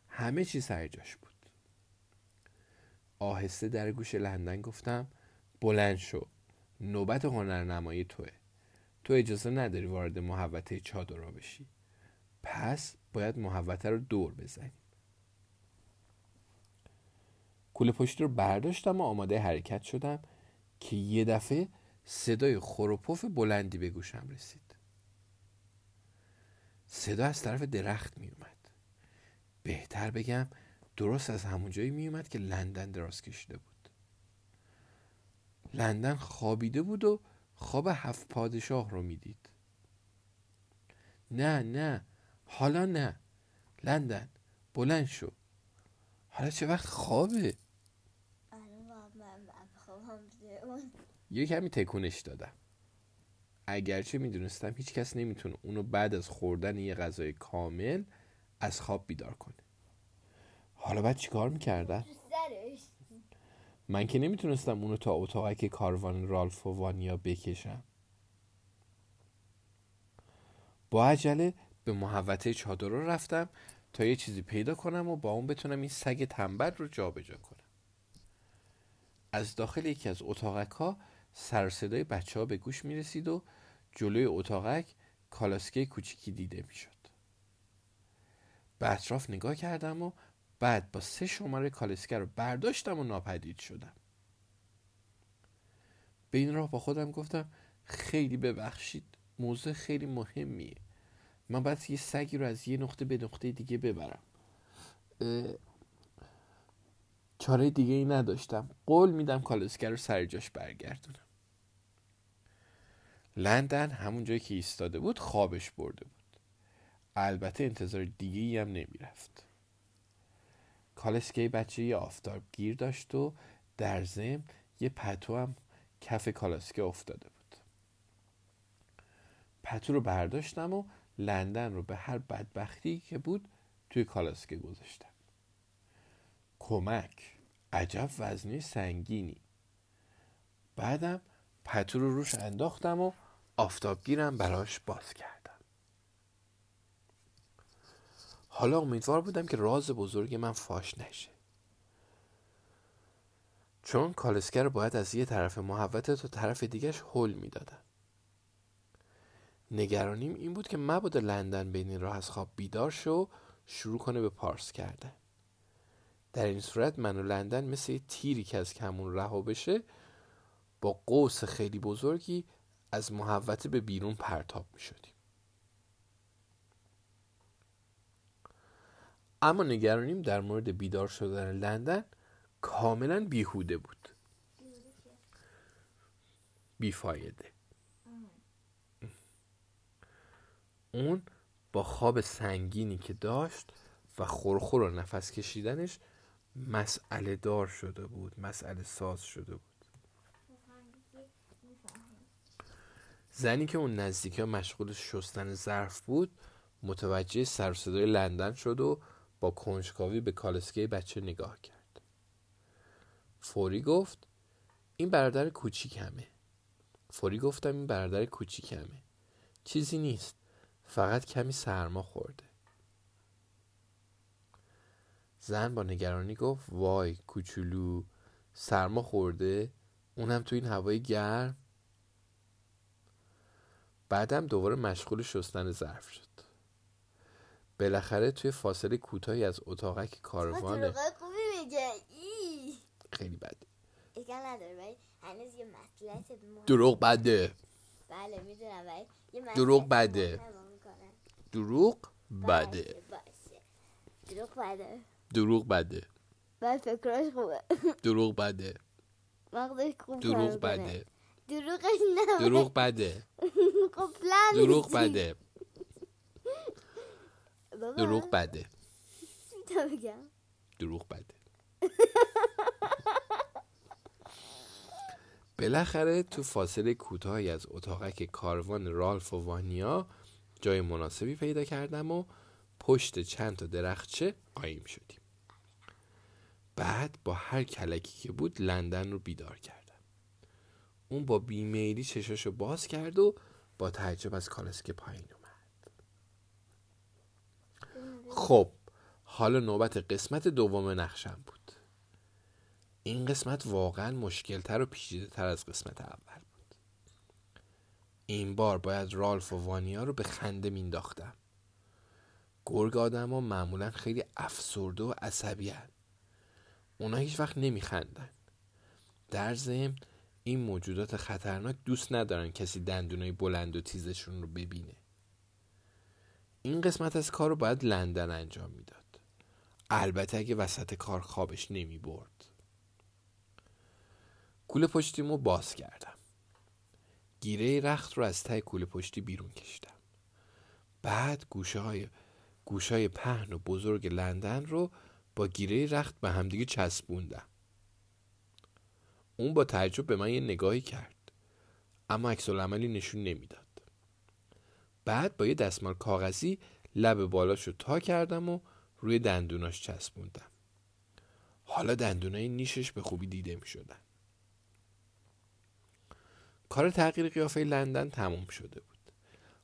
همه چی سر جاش بود. آهسته در گوش لندن گفتم بلند شو نوبت هنرنمایی توه. تو اجازه نداری وارد محوطه چادر بشی. پس باید محوطه رو دور بزنی. کوله پشتی رو برداشتم و آماده حرکت شدم که یه دفعه صدای خور و پف بلندی به گوشم رسید. صدا از طرف درخت می اومد. بهتر بگم درست از همون جایی می اومد که لندن دراز کشیده بود. لندن خوابیده بود و خواب هفت پادشاه رو می‌دید نه نه حالا نه. لندن بلند شو. حالا چه وقت خوابه آره بابا، من بخوام اون یه کمی تکونش دادم. اگرچه می‌دونستم هیچ کس نمی‌تونه اونو بعد از خوردن یه غذای کامل از خواب بیدار کنه. حالا بعد چیکار می‌کردم؟ من که نمی‌تونستم اونو تا اتاقک کاروان رالف و وانیا بکشم. با عجله به محوطه چادر رو رفتم تا یه چیزی پیدا کنم و با اون بتونم این سگ تنبل رو جابجا کنم. از داخل یکی از اتاقک ها سر صدای بچه ها به گوش می رسید و جلوی اتاقک کالاسکه کوچیکی دیده می شد به اطراف نگاه کردم و بعد با سه شماره کالسکه رو برداشتم و ناپدید شدم. به این راه با خودم گفتم خیلی ببخشید موضوع خیلی مهمیه. من باید یه سگی رو از یه نقطه به نقطه دیگه ببرم. چاره دیگه ای نداشتم. قول میدم کالسکه رو سر جاش برگردونم. لندن همون جایی که ایستاده بود خوابش برده بود. البته انتظار دیگه ای هم نمی‌رفت. کالسکه بچه یه آفتاب گیر داشت و در ضمن یه پتو هم کف کالسکه افتاده بود. پتو رو برداشتم و لندن رو به هر بدبختی که بود توی کالسکه گذاشتم. کمک عجب وزنه سنگینی. بعدم پتو رو روش انداختم و آفتابگیرم براش باز کردم. حالا امیدوار بودم که راز بزرگ من فاش نشه. چون کالسکه رو باید از یه طرف محوطه تا طرف دیگش حل می‌دادم. نگرانیم این بود که مبادا لندن بین این راه از خواب بیدار شو شروع کنه به پارس کردن. در این صورت من و لندن مثل یه تیری که از کمون رها بشه با قوس خیلی بزرگی از محوطه به بیرون پرتاب می شدیم اما نگرانیم در مورد بیدار شدن لندن کاملا بیهوده بود. بیفایده. اون با خواب سنگینی که داشت و خورخور و نفس کشیدنش مسئله دار شده بود مسئله ساز شده بود. زنی که اون نزدیکی مشغول شستن ظرف بود متوجه سر و صدای لندن شد و با کنجکاوی به کالسکه بچه نگاه کرد. فوری گفت این برادر کوچیکمه. فوری گفتم این برادر کوچیکمه. چیزی نیست فقط کمی سرما خورده. زن با نگرانی گفت وای کوچولو سرما خورده؟ اونم تو این هوای گرم؟ بعدم دوباره مشغول شستن ظرف شد. بالاخره توی فاصله کوتاهی از اتاقک کاروان خوبی میگه. ای خیلی هنوز یه مهم. دروغ بده. بله می‌دونم یه دروغ بده. دروغ بده. باشه. دروغ بده. دروغ بده. فکرش خوبه. دروغ بده. دروغ. بده. دروغش نه دروغ بده. (laughs) خب پلن دروغ. بده. دروغ بده. دروغ بده. بالاخره تو فاصله کوتاهی از اتاقک کاروان رالف و وانیا جای مناسبی پیدا کردم و پشت چند تا درختچه قایم شدیم. بعد با هر کلکی که بود لندن رو بیدار کردم. اون با بیمیلی چشاشو باز کرد و با تعجب از کالسکه پایین اومد. خب حالا نوبت قسمت دوم نقشم بود. این قسمت واقعا مشکلتر و پیچیده تر از قسمت اول بود. این بار باید رالف و وانیا رو به خنده مینداختم گرگ آدم ها معمولا خیلی افسرده و عصبی هن. اونا هیچ وقت نمیخندن. در ضمن این موجودات خطرناک دوست ندارن کسی دندونای بلند و تیزشون رو ببینه. این قسمت از کار رو باید لندن انجام می‌داد. البته اگه وسط کار خوابش نمی برد. کوله پشتیمو باز کردم. گیره رخت رو از ته کوله پشتی بیرون کشیدم بعد گوشه های گوشه های پهن و بزرگ لندن رو با گیره رخت به همدیگه چسبوندم. اون با تعجب به من یه نگاهی کرد. اما عکس عملی نشون نمی‌داد. بعد با یه دستمال کاغذی لب بالاشو تا کردم و روی دندوناش چسبوندم. حالا دندونای نیشش به خوبی دیده می شدن. کار تغییر قیافه لندن تموم شده بود.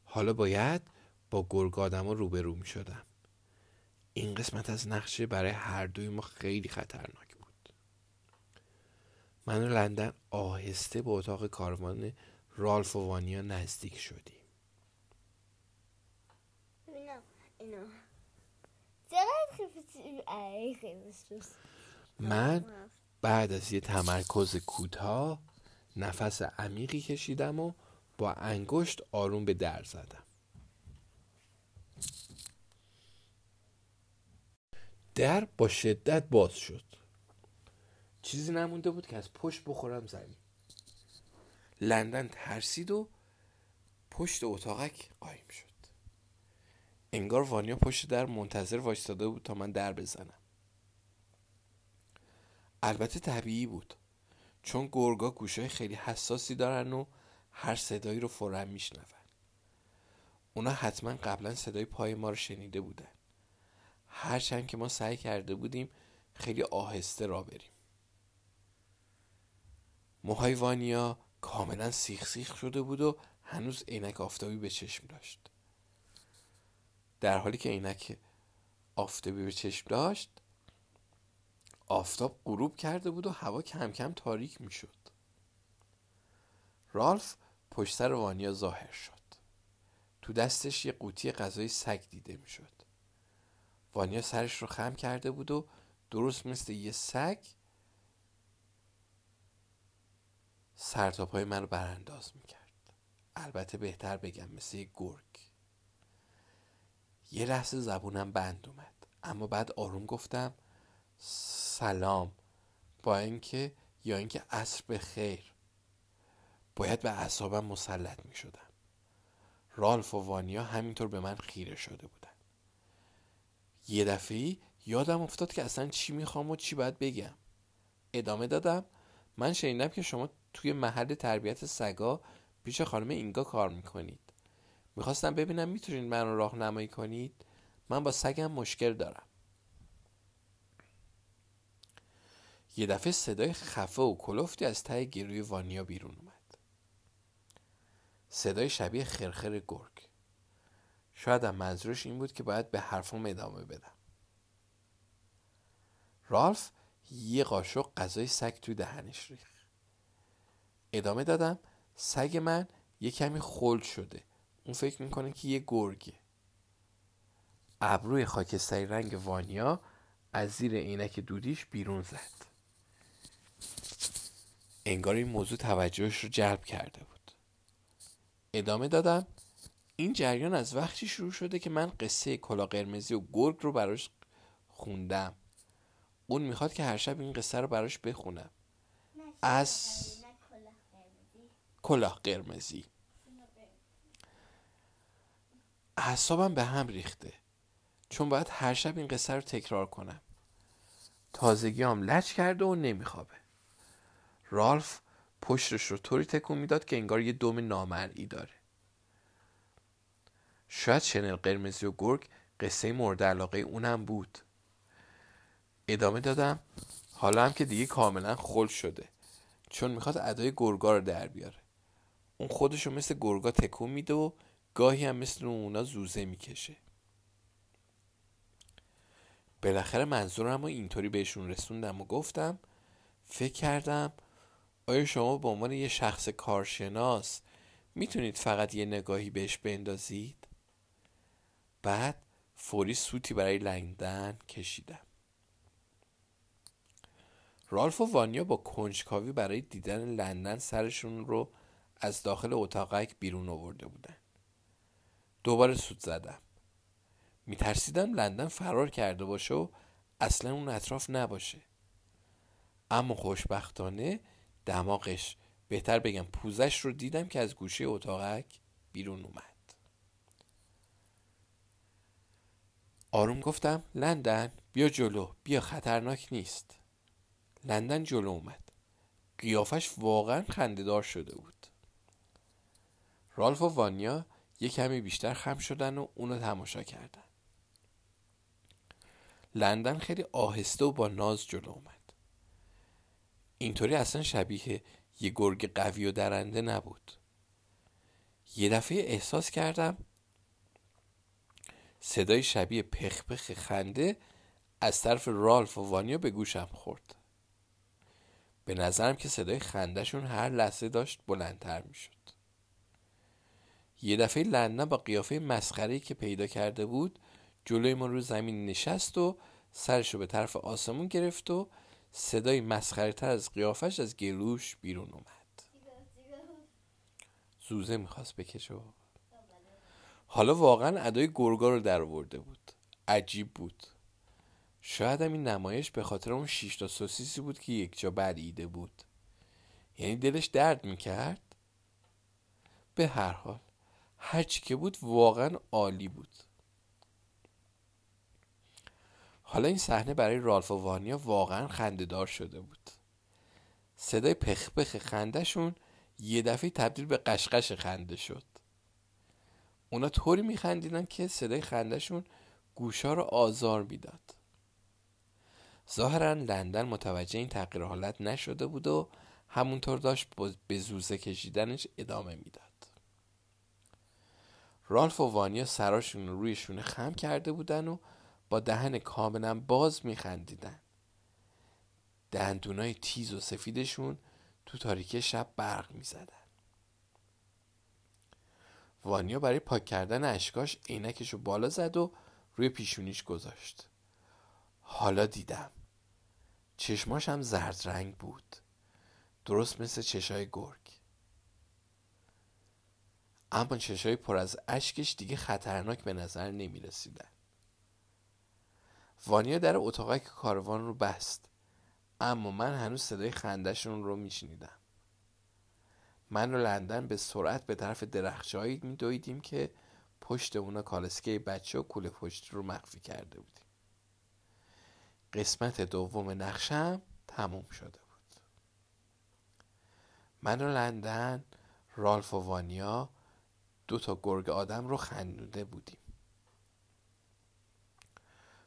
حالا باید با گرگ آدما روبرو می شدم این قسمت از نقشه برای هر دوی ما خیلی خطرناک من و لندن آهسته به اتاق کاروان رالف و وانیا نزدیک شدیم من بعد از یه تمرکز کوتاه نفس عمیقی کشیدم و با انگشت آروم به در زدم. در با شدت باز شد. چیزی نمونده بود که از پشت بخورم زمین لندن ترسید و پشت اتاقک قایم شد. انگار وانیا پشت در منتظر وایستاده بود تا من در بزنم. البته طبیعی بود چون گرگا گوشای خیلی حساسی دارن و هر صدایی رو فورا میشنون. اونا حتما قبلا صدای پای ما رو شنیده بودن. هرچند که ما سعی کرده بودیم خیلی آهسته را بریم. موهای وانیا کاملا سیخ سیخ شده بود و هنوز عینک آفتابی به چشم داشت. در حالی که عینک آفتابی به چشم داشت آفتاب غروب کرده بود و هوا کم کم تاریک می شد رالف پشت سر وانیا ظاهر شد. تو دستش یه قوطی غذای سگ دیده می شد وانیا سرش رو خم کرده بود و درست مثل یه سگ سر تا پای من رو برانداز می کرد البته بهتر بگم مثل یه گرگ. یه لحظه زبونم بند اومد. اما بعد آروم گفتم سلام. با اینکه یا اینکه عصر به خیر. باید به اعصابم مسلط می شدم رالف و وانیا همینطور به من خیره شده بودن. یه دفعه یادم افتاد که اصلا چی می‌خوام و چی باید بگم. ادامه دادم من شنیدم که شما توی محل تربیت سگا پیش خانم اینگا کار می‌کنید. می‌خواستم ببینم می‌تونید من رو راهنمایی کنید؟ من با سگم مشکل دارم. یه دفعه صدای خفه و کلفتی از ته گروی وانیا بیرون اومد. صدای شبیه خرخر گرگ. شاید هم منظورش این بود که باید به حرفم ادامه بدم. رالف یه قاشق غذای سگ توی دهنش ریخ ادامه دادم سگ من یه کمی خل شده. اون فکر می‌کنه که یه گرگه. ابروی خاکستری رنگ وانیا از زیر عینک دودیش بیرون زد. انگار این موضوع توجهش رو جلب کرده بود. ادامه دادم این جریان از وقتی شروع شده که من قصه کلا قرمزی و گرگ رو براش خوندم. اون می‌خواد که هر شب این قصه رو براش بخونم از کلاه قرمزی. اعصابم به هم ریخته. چون باید هر شب این قصه رو تکرار کنم. تازگی هم لچ کرده و نمیخوابه. رالف پشتش رو طوری تکون می‌داد که انگار یه دوم نامرئی داره. شاید شنل قرمزی و گرگ قصه مورد علاقه اونم بود. ادامه دادم. حالا هم که دیگه کاملا خل شده. چون می‌خواد ادای گرگا رو در بیاره. اون خودشو مثل گرگا تکون میده و گاهی هم مثل اونا زوزه می‌کشه. بالاخره منظورم رو اینطوری بهشون رسوندم و گفتم فکر کردم آیا شما به عنوان یه شخص کارشناس می‌تونید فقط یه نگاهی بهش بندازید؟ بعد فوری سوتی برای لندن کشیدم. رالف و وانیا با کنجکاوی برای دیدن لندن سرشون رو از داخل اتاقک بیرون آورده بودن. دوباره سود زدم. میترسیدم لندن فرار کرده باشه و اصلا اون اطراف نباشه. اما خوشبختانه دماغش بهتر بگم پوزش رو دیدم که از گوشه اتاقک بیرون اومد. آروم گفتم لندن بیا جلو بیا خطرناک نیست. لندن جلو اومد. قیافش واقعا خندهدار شده بود. رالف و وانیا یه کمی بیشتر خم شدن و اونو تماشا کردن. لندن خیلی آهسته و با ناز جلو اومد. اینطوری اصلا شبیه یه گرگ قوی و درنده نبود. یه دفعه احساس کردم صدای شبیه پخ پخ خنده از طرف رالف و وانیا به گوشم خورد. به نظرم که صدای خندهشون هر لحظه داشت بلندتر می‌شد. یه دفعه لندن با قیافه مسخره که پیدا کرده بود جلوی ما رو زمین نشست و سرش رو به طرف آسمون گرفت و صدای مسخره تر از قیافش از گلوش بیرون اومد. زوزه می‌خواست بکشه. حالا واقعا ادای گرگا رو در آورده بود. عجیب بود. شاید هم این نمایش به خاطر اون شیش تا سوسیسی بود که یک جا ایده بود. یعنی دلش درد می‌کرد؟ به هر حال هرچی که بود واقعا عالی بود. حالا این صحنه برای رالف و وانیا واقعا خندهدار شده بود. صدای پخ پخ خندهشون یه دفعه تبدیل به قشقش خنده شد. اونا طوری میخندیدن که صدای خندهشون گوشا رو آزار می‌داد. ظاهرا لندن متوجه این تغییر حالت نشده بود و همونطور داشت به زوزه کشیدنش ادامه می‌داد. رالف و وانیا سراشون رو روی خم کرده بودن و با دهن کاملا باز میخندیدن. دندونای تیز و سفیدشون تو تاریکی شب برق می‌زدن. وانیا برای پاک کردن اشکاش عینکش رو بالا زد و روی پیشونیش گذاشت. حالا دیدم. چشماش هم زرد رنگ بود. درست مثل چشای گرگ. اما چشای پر از اشکش دیگه خطرناک به نظر نمی رسیدن وانیا در اتاقک کاروان رو بست. اما من هنوز صدای خندشون رو میشنیدم. من و لندن به سرعت به طرف درخشایی میدویدیم که پشت اونا کالسکه بچه و کوله پشت رو مخفی کرده بودیم. قسمت دوم نقشم تموم شده بود. من و لندن رالف و وانیا دو تا گرگ آدم رو خندوده بودیم.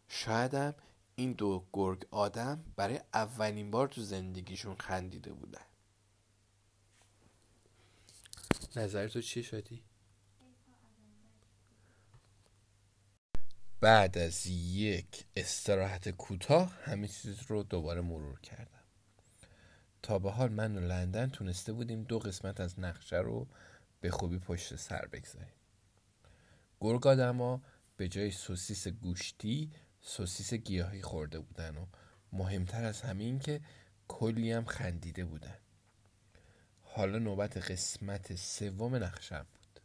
شایدم این دو گرگ آدم برای اولین بار تو زندگیشون خندیده بودن. نظر تو چی شدی؟ بعد از یک استراحت کوتاه همه چیز رو دوباره مرور کردم. تا به حال من و لندن تونسته بودیم دو قسمت از نقشه رو به خوبی پشت سر بگذاریم. گرگ به جای سوسیس گوشتی سوسیس گیاهی خورده بودن و مهمتر از همه این که کلی هم خندیده بودن. حالا نوبت قسمت سوم نقشم بود.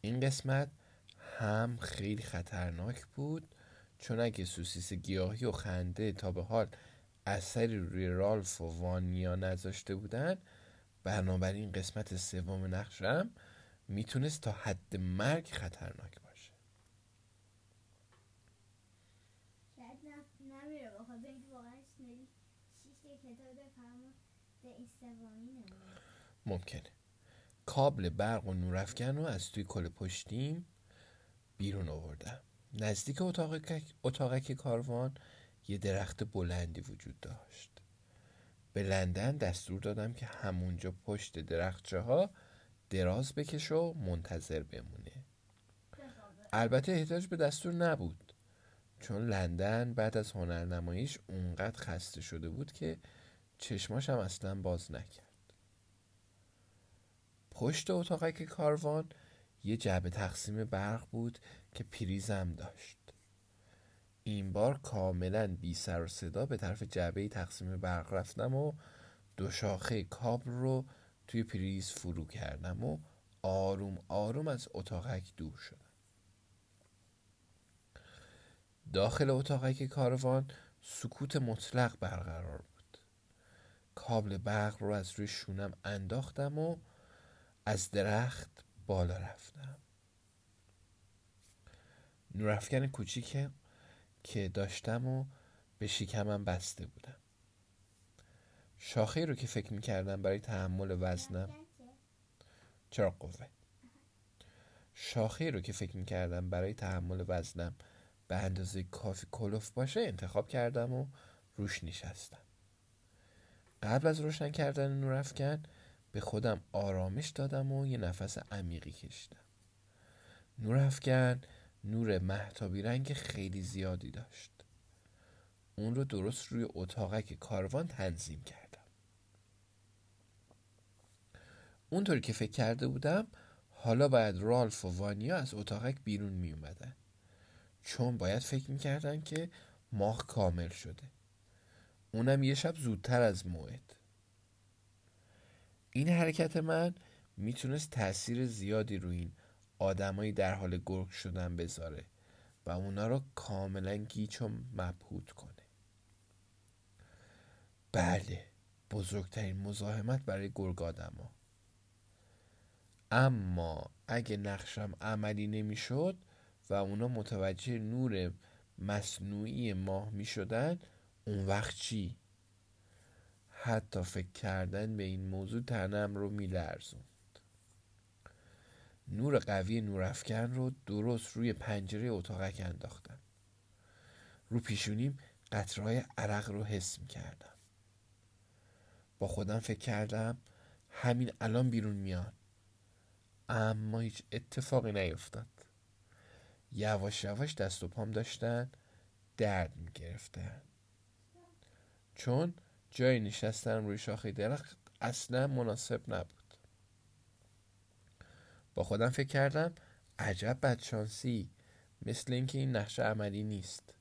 این قسمت هم خیلی خطرناک بود. چون اگه سوسیس گیاهی و خنده تا به حال اثری روی رالف و وانیا نذاشته بودن بنابراین قسمت سوم نقشم می‌تونست تا حد مرگ خطرناک باشه. شاید نمیره بخاطر اینکه واقعا ممکنه. کابل برق و نورافکن رو از توی کل پشتیم بیرون آوردم. نزدیک اتاق اتاقک کاروان یه درخت بلندی وجود داشت. به لندن دستور دادم که همونجا پشت درختچه ها دراز بکش و منتظر بمونه. البته احتیاج به دستور نبود چون لندن بعد از هنرنماییش اونقدر خسته شده بود که چشماشم اصلا باز نکرد. پشت اتاقک کاروان یه جعبه تقسیم برق بود که پریزم داشت. این بار کاملا بی سر و صدا به طرف جعبه تقسیم برق رفتم و دو شاخه کابل رو توی پریز فرو کردم و آروم آروم از اتاقک دور شدم. داخل اتاقک کاروان سکوت مطلق برقرار بود. کابل برق رو از روی شونم انداختم و از درخت بالا رفتم. نورافکن کوچیک که داشتم و به شکمم بسته بودم. شاخه رو که فکر می‌کردم برای تحمل وزنم. چرا قوه؟ شاخه رو که فکر می‌کردم برای تحمل وزنم به اندازه کافی کلوف باشه انتخاب کردم و روش نشستم. قبل از روشن کردن نورافکن به خودم آرامش دادم و یه نفس عمیقی کشیدم. نورافکن نور محتابی رنگ خیلی زیادی داشت. اون رو درست روی اتاقک کاروان تنظیم کردم. اونطوری که فکر کرده بودم حالا باید رالف و وانیا از اتاقک بیرون می اومدن. چون باید فکر می‌کردن که ماه کامل شده. اونم یه شب زودتر از موعد. این حرکت من می‌تونست تاثیر زیادی روی این آدمایی در حال گرگ شدن بذاره و اونا رو کاملا گیچ و مبهوت کنه بله بزرگترین مزاحمت برای گرگ آدما اما اگه نقشم عملی نمی‌شد و اونا متوجه نور مصنوعی ماه می شدن اون وقت چی؟ حتی فکر کردن به این موضوع تنم رو می نور قوی نورافکن رو درست روی پنجره اتاقک انداختم. رو پیشونیم قطرهای عرق رو حس می کردم با خودم فکر کردم همین الان بیرون میان اما هیچ اتفاقی نیفتاد. یواش یواش دست و پام داشتن درد می گرفتن چون جای نشستن روی شاخه درخت اصلا مناسب نبود. با خودم فکر کردم عجب بدشانسی مثل اینکه این نقشه عملی نیست.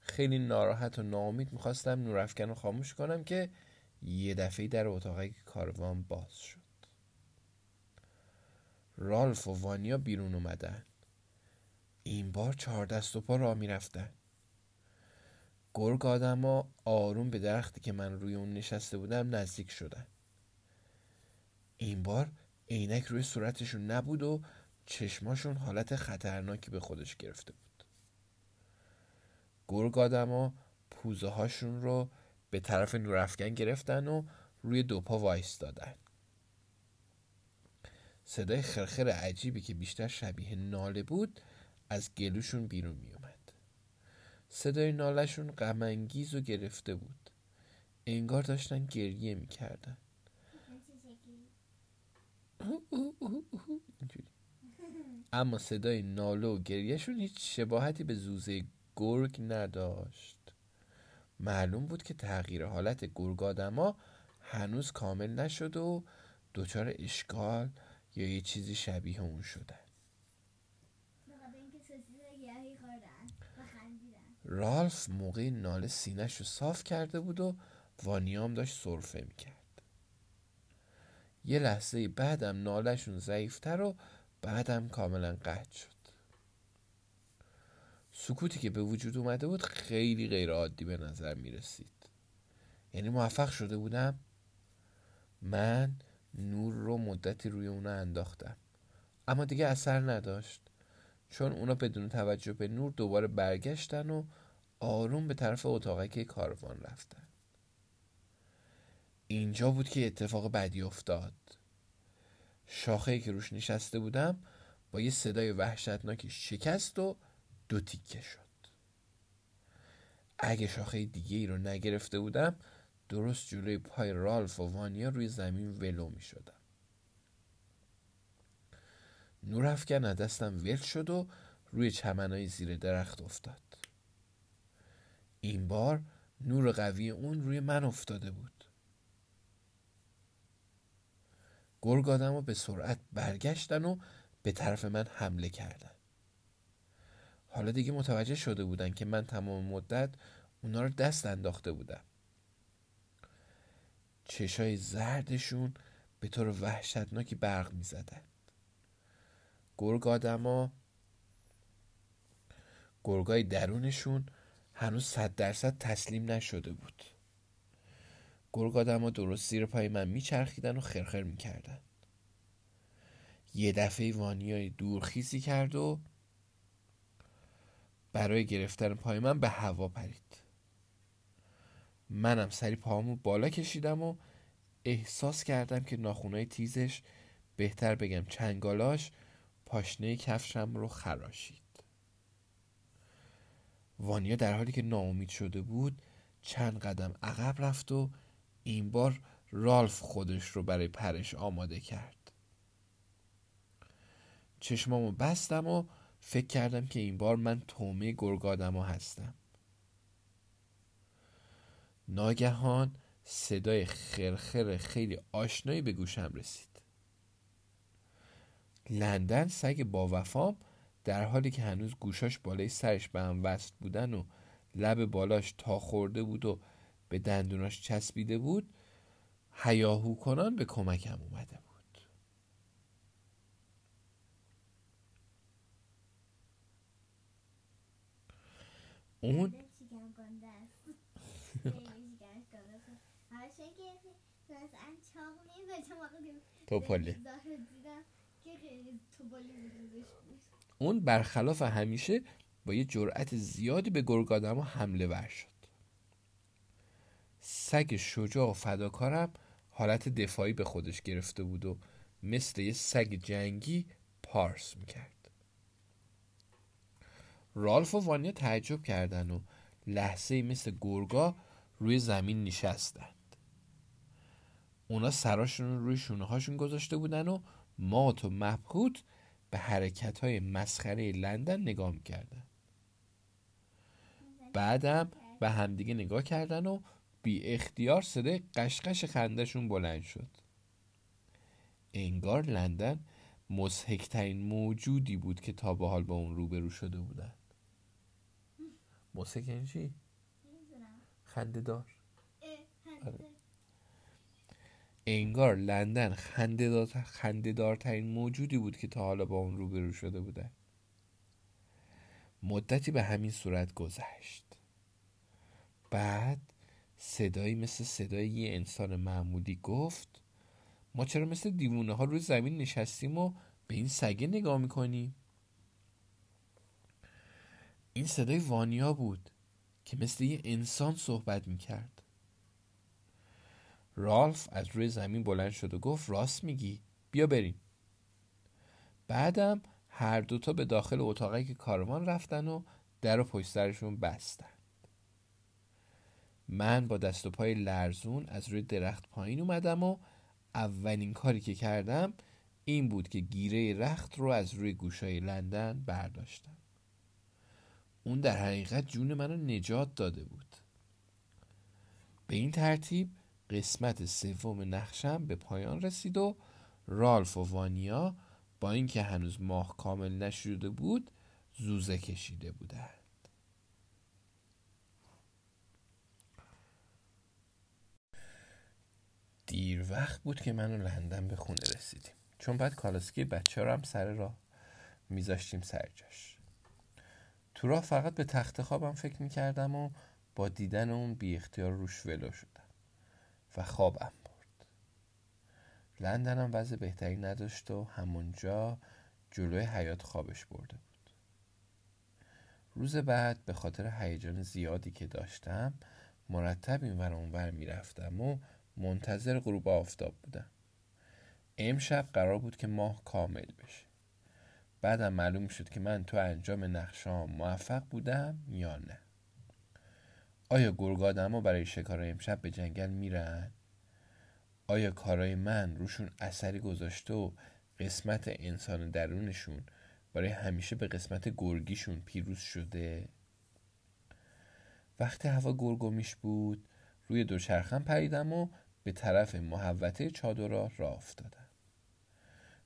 خیلی ناراحت و ناامید می‌خواستم نورافکن رو خاموش کنم که یه دفعه در اتاق کاروان باز شد. رالف و وانیا بیرون اومدن. این بار چهار دست و پا را می‌رفتن. گرگ آدم آروم به درختی که من روی اون نشسته بودم نزدیک شدن. این بار عینک روی صورتشون نبود و چشماشون حالت خطرناکی به خودش گرفته بود. گرگ آدما پوزه هاشون رو به طرف نورافکن گرفتن و روی دو پا وایس دادن صدای خرخر عجیبی که بیشتر شبیه ناله بود از گلوشون بیرون می اومد. صدای نالشون غمانگیز و گرفته بود. انگار داشتن گریه می‌کردن. اما صدای ناله و گریهشون هیچ شباهتی به زوزه گرگ نداشت. معلوم بود که تغییر حالت گرگ آدما هنوز کامل نشد و دچار اشکال یا یه چیزی شبیه اون شدن. رالف موقع ناله سینش رو صاف کرده بود و وانیام داشت صرفه می‌کرد. یه لحظه بعدم نالشون ضعیفتر و بعدم کاملا قطع شد. سکوتی که به وجود اومده بود خیلی غیر عادی به نظر می رسید یعنی موفق شده بودم؟ من نور رو مدتی روی اونا انداختم. اما دیگه اثر نداشت. چون اونا بدون توجه به نور دوباره برگشتن و آروم به طرف اتاقک کاروان رفتن. اینجا بود که اتفاق بدی افتاد. شاخه که روش نشسته بودم با یه صدای وحشتناکی شکست و دو تیکه شد. اگه شاخه دیگه ای رو نگرفته بودم درست جلوی پای رالف و وانیا روی زمین ولو می شدم نور افکن از دستم ول شد و روی چمنای زیر درخت افتاد. این بار نور قوی اون روی من افتاده بود. گرگ آدم به سرعت برگشتن و به طرف من حمله کردن. حالا دیگه متوجه شده بودن که من تمام مدت اونا رو دست انداخته بودم. چشای زردشون به طور وحشتناکی برق می زدن گرگ آدما گرگای درونشون هنوز صد درصد تسلیم نشده بود. گرگ آدما درست زیر پای من میچرخیدن و خرخر می‌کردن. یه دفعه وانیای دورخیزی کرد و برای گرفتن پای من به هوا پرید. منم سری پاهامو بالا کشیدم و احساس کردم که ناخونای تیزش بهتر بگم چنگالاش پاشنه کفشم رو خراشید. وانیا در حالی که ناامید شده بود چند قدم عقب رفت و این بار رالف خودش رو برای پرش آماده کرد. چشمامو بستم و فکر کردم که این بار من تومه گرگادما هستم. ناگهان صدای خرخر خیلی آشنایی به گوشم رسید. لندن سگ با وفام در حالی که هنوز گوشاش بالای سرش به هم وصل بودن و لب بالاش تا خورده بود و به دندوناش چسبیده بود هیاهو کنان به کمکم اومده بود. اون (laughs) توپاله (laughs) اون برخلاف همیشه با یه جرأت زیادی به گرگ آدم حمله ور شد. سگ شجاع و فداکارم حالت دفاعی به خودش گرفته بود و مثل یه سگ جنگی پارس می‌کرد. رالف و وانیا تعجب کردن و لحظه مثل گرگا روی زمین نشستند. اونا سراشون روی شونه هاشون گذاشته بودن و مات و مبهوت به حرکت های مسخره لندن نگاه می‌کردن. بعدم به همدیگه نگاه کردن و بی اختیار صدای قشقش خندهشون بلند شد. انگار لندن مسحکترین موجودی بود که تا به حال با اون روبرو شده بودن. مسحک یعنی چی؟ خنده دار آره. انگار لندن خنده دارترین موجودی بود که تا حالا با اون روبرو شده بودن مدتی به همین صورت گذشت. بعد صدایی مثل صدای یه انسان معمولی گفت ما چرا مثل دیوونه ها روی زمین نشستیم و به این سگه نگاه می‌کنیم؟ این صدای وانیا بود که مثل یه انسان صحبت می‌کرد. رالف از روی زمین بلند شد و گفت راست میگی. بیا بریم. بعدم هر دوتا به داخل اتاقی که کاروان رفتن و در و پشت سرشون بستن. من با دست و پای لرزون از روی درخت پایین اومدم و اولین کاری که کردم این بود که گیره رخت رو از روی گوشای لندن برداشتم. اون در حقیقت جون منو نجات داده بود. به این ترتیب قسمت سوم نقشم به پایان رسید و رالف و وانیا با اینکه هنوز ماه کامل نشده بود زوزه کشیده بودند. دیر وقت بود که من و لندن به خونه رسیدیم. چون بعد کالاسکی بچه رو هم سر راه میذاشتیم سر جاش. تو راه فقط به تخت خوابم فکر می‌کردم و با دیدن اون بی اختیار روش ولو شدم. و خوابم برد. لندنم وضع بهتری نداشت و همونجا جلوی حیات خوابش برده بود. روز بعد به خاطر هیجان زیادی که داشتم مرتب این ور اونور می‌رفتم و منتظر غروب آفتاب بودم. امشب قرار بود که ماه کامل بشه. بعدم معلوم شد که من تو انجام نقشام موفق بودم یا نه. آیا گرگادما برای شکار امشب به جنگل میرن؟ آیا کارای من روشون اثری گذاشته و قسمت انسان درونشون برای همیشه به قسمت گرگیشون پیروز شده؟ وقتی هوا گرگومیش بود روی دوچرخم پریدم و به طرف محوطه چادرها راه افتادم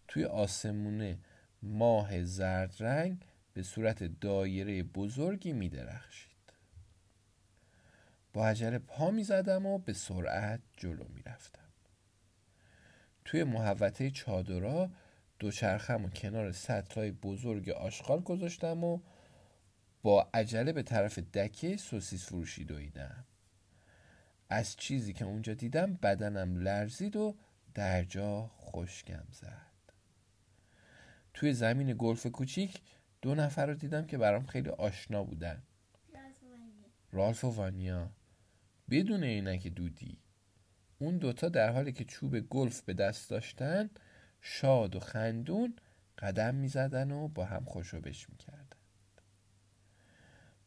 توی آسمونه ماه زرد رنگ به صورت دایره بزرگی می درخشید با عجله پا می زدم و به سرعت جلو می رفتم توی محوطه چادرها دوچرخم و کنار سطلای بزرگ آشغال گذاشتم و با عجله به طرف دکه سوسیس فروشی دویدم. از چیزی که اونجا دیدم بدنم لرزید و در جا خشکم زد. توی زمین گلف کوچیک دو نفر رو دیدم که برام خیلی آشنا بودن. رالف و وانیا. بدون عینک دودی. اون دوتا در حالی که چوب گلف به دست داشتن شاد و خندون قدم می‌زدن و با هم خوشوبش می‌کردن.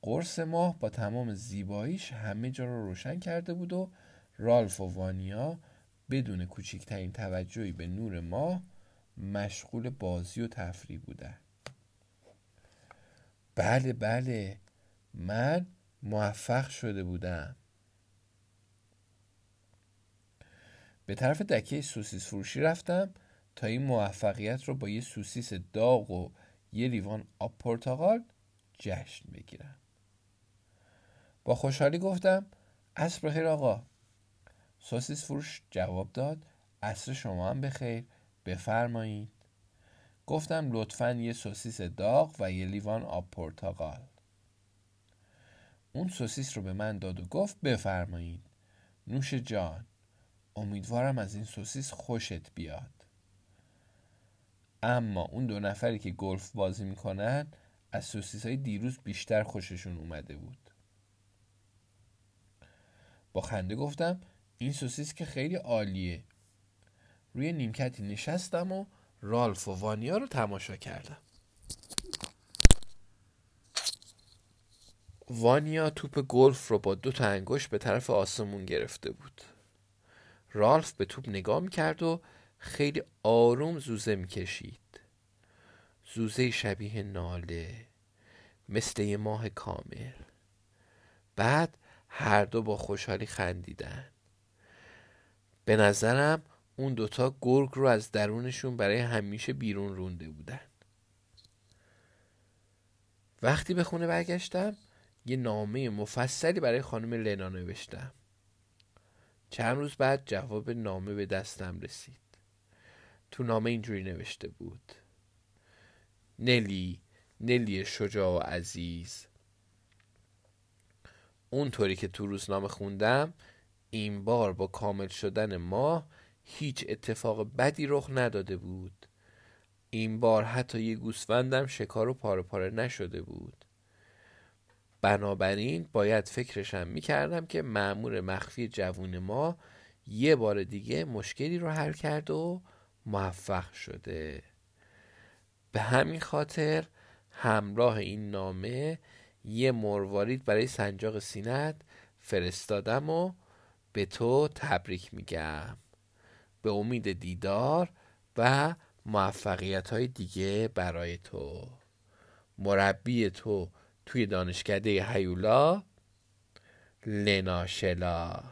قرص ماه با تمام زیباییش همه جا رو روشن کرده بود و رالف و وانیا بدون کوچکترین توجهی به نور ماه مشغول بازی و تفریح بودن. بله بله من موفق شده بودم. به طرف دکه سوسیس فروشی رفتم تا این موفقیت رو با یه سوسیس داغ و یه لیوان آب پرتقال جشن بگیرم. با خوشحالی گفتم عصر بخیر آقا. سوسیس فروش جواب داد عصر شما هم بخیر بفرمایید. گفتم لطفا یه سوسیس داغ و یه لیوان آب پرتقال. اون سوسیس رو به من داد و گفت بفرمایید. نوش جان امیدوارم از این سوسیس خوشت بیاد. اما اون دو نفری که گلف بازی می‌کنن از سوسیس های دیروز بیشتر خوششون اومده بود. با خنده گفتم این سوسیس که خیلی عالیه. روی نیمکتی نشستم و رالف و وانیا رو تماشا کردم. وانیا توپ گلف رو با دو تا انگشت به طرف آسمون گرفته بود. رالف به توپ نگاه می‌کرد و خیلی آروم زوزه می‌کشید. زوزه شبیه ناله مثل یه ماه کامل. بعد هر دو با خوشحالی خندیدن. به نظرم اون دوتا گرگ رو از درونشون برای همیشه بیرون رونده بودن. وقتی به خونه برگشتم یه نامه مفصلی برای خانم لنا نوشتم. چند روز بعد جواب نامه به دستم رسید. تو نامه اینجوری نوشته بود. نلی نلی شجاع و عزیز. اونطوری که تو روزنامه خوندم این بار با کامل شدن ماه هیچ اتفاق بدی رخ نداده بود. این بار حتی یه گوسفندم شکار و پاره پاره نشده بود. بنابراین باید فکرشم می‌کردم که معمور مخفی جوون ما یه بار دیگه مشکلی رو حل کرد و موفق شده. به همین خاطر همراه این نامه یه مروارید برای سنجاق سینت فرستادم و به تو تبریک میگم. به امید دیدار و موفقیت های دیگه برای تو. مربی تو توی دانشکده هیولا لنا شلا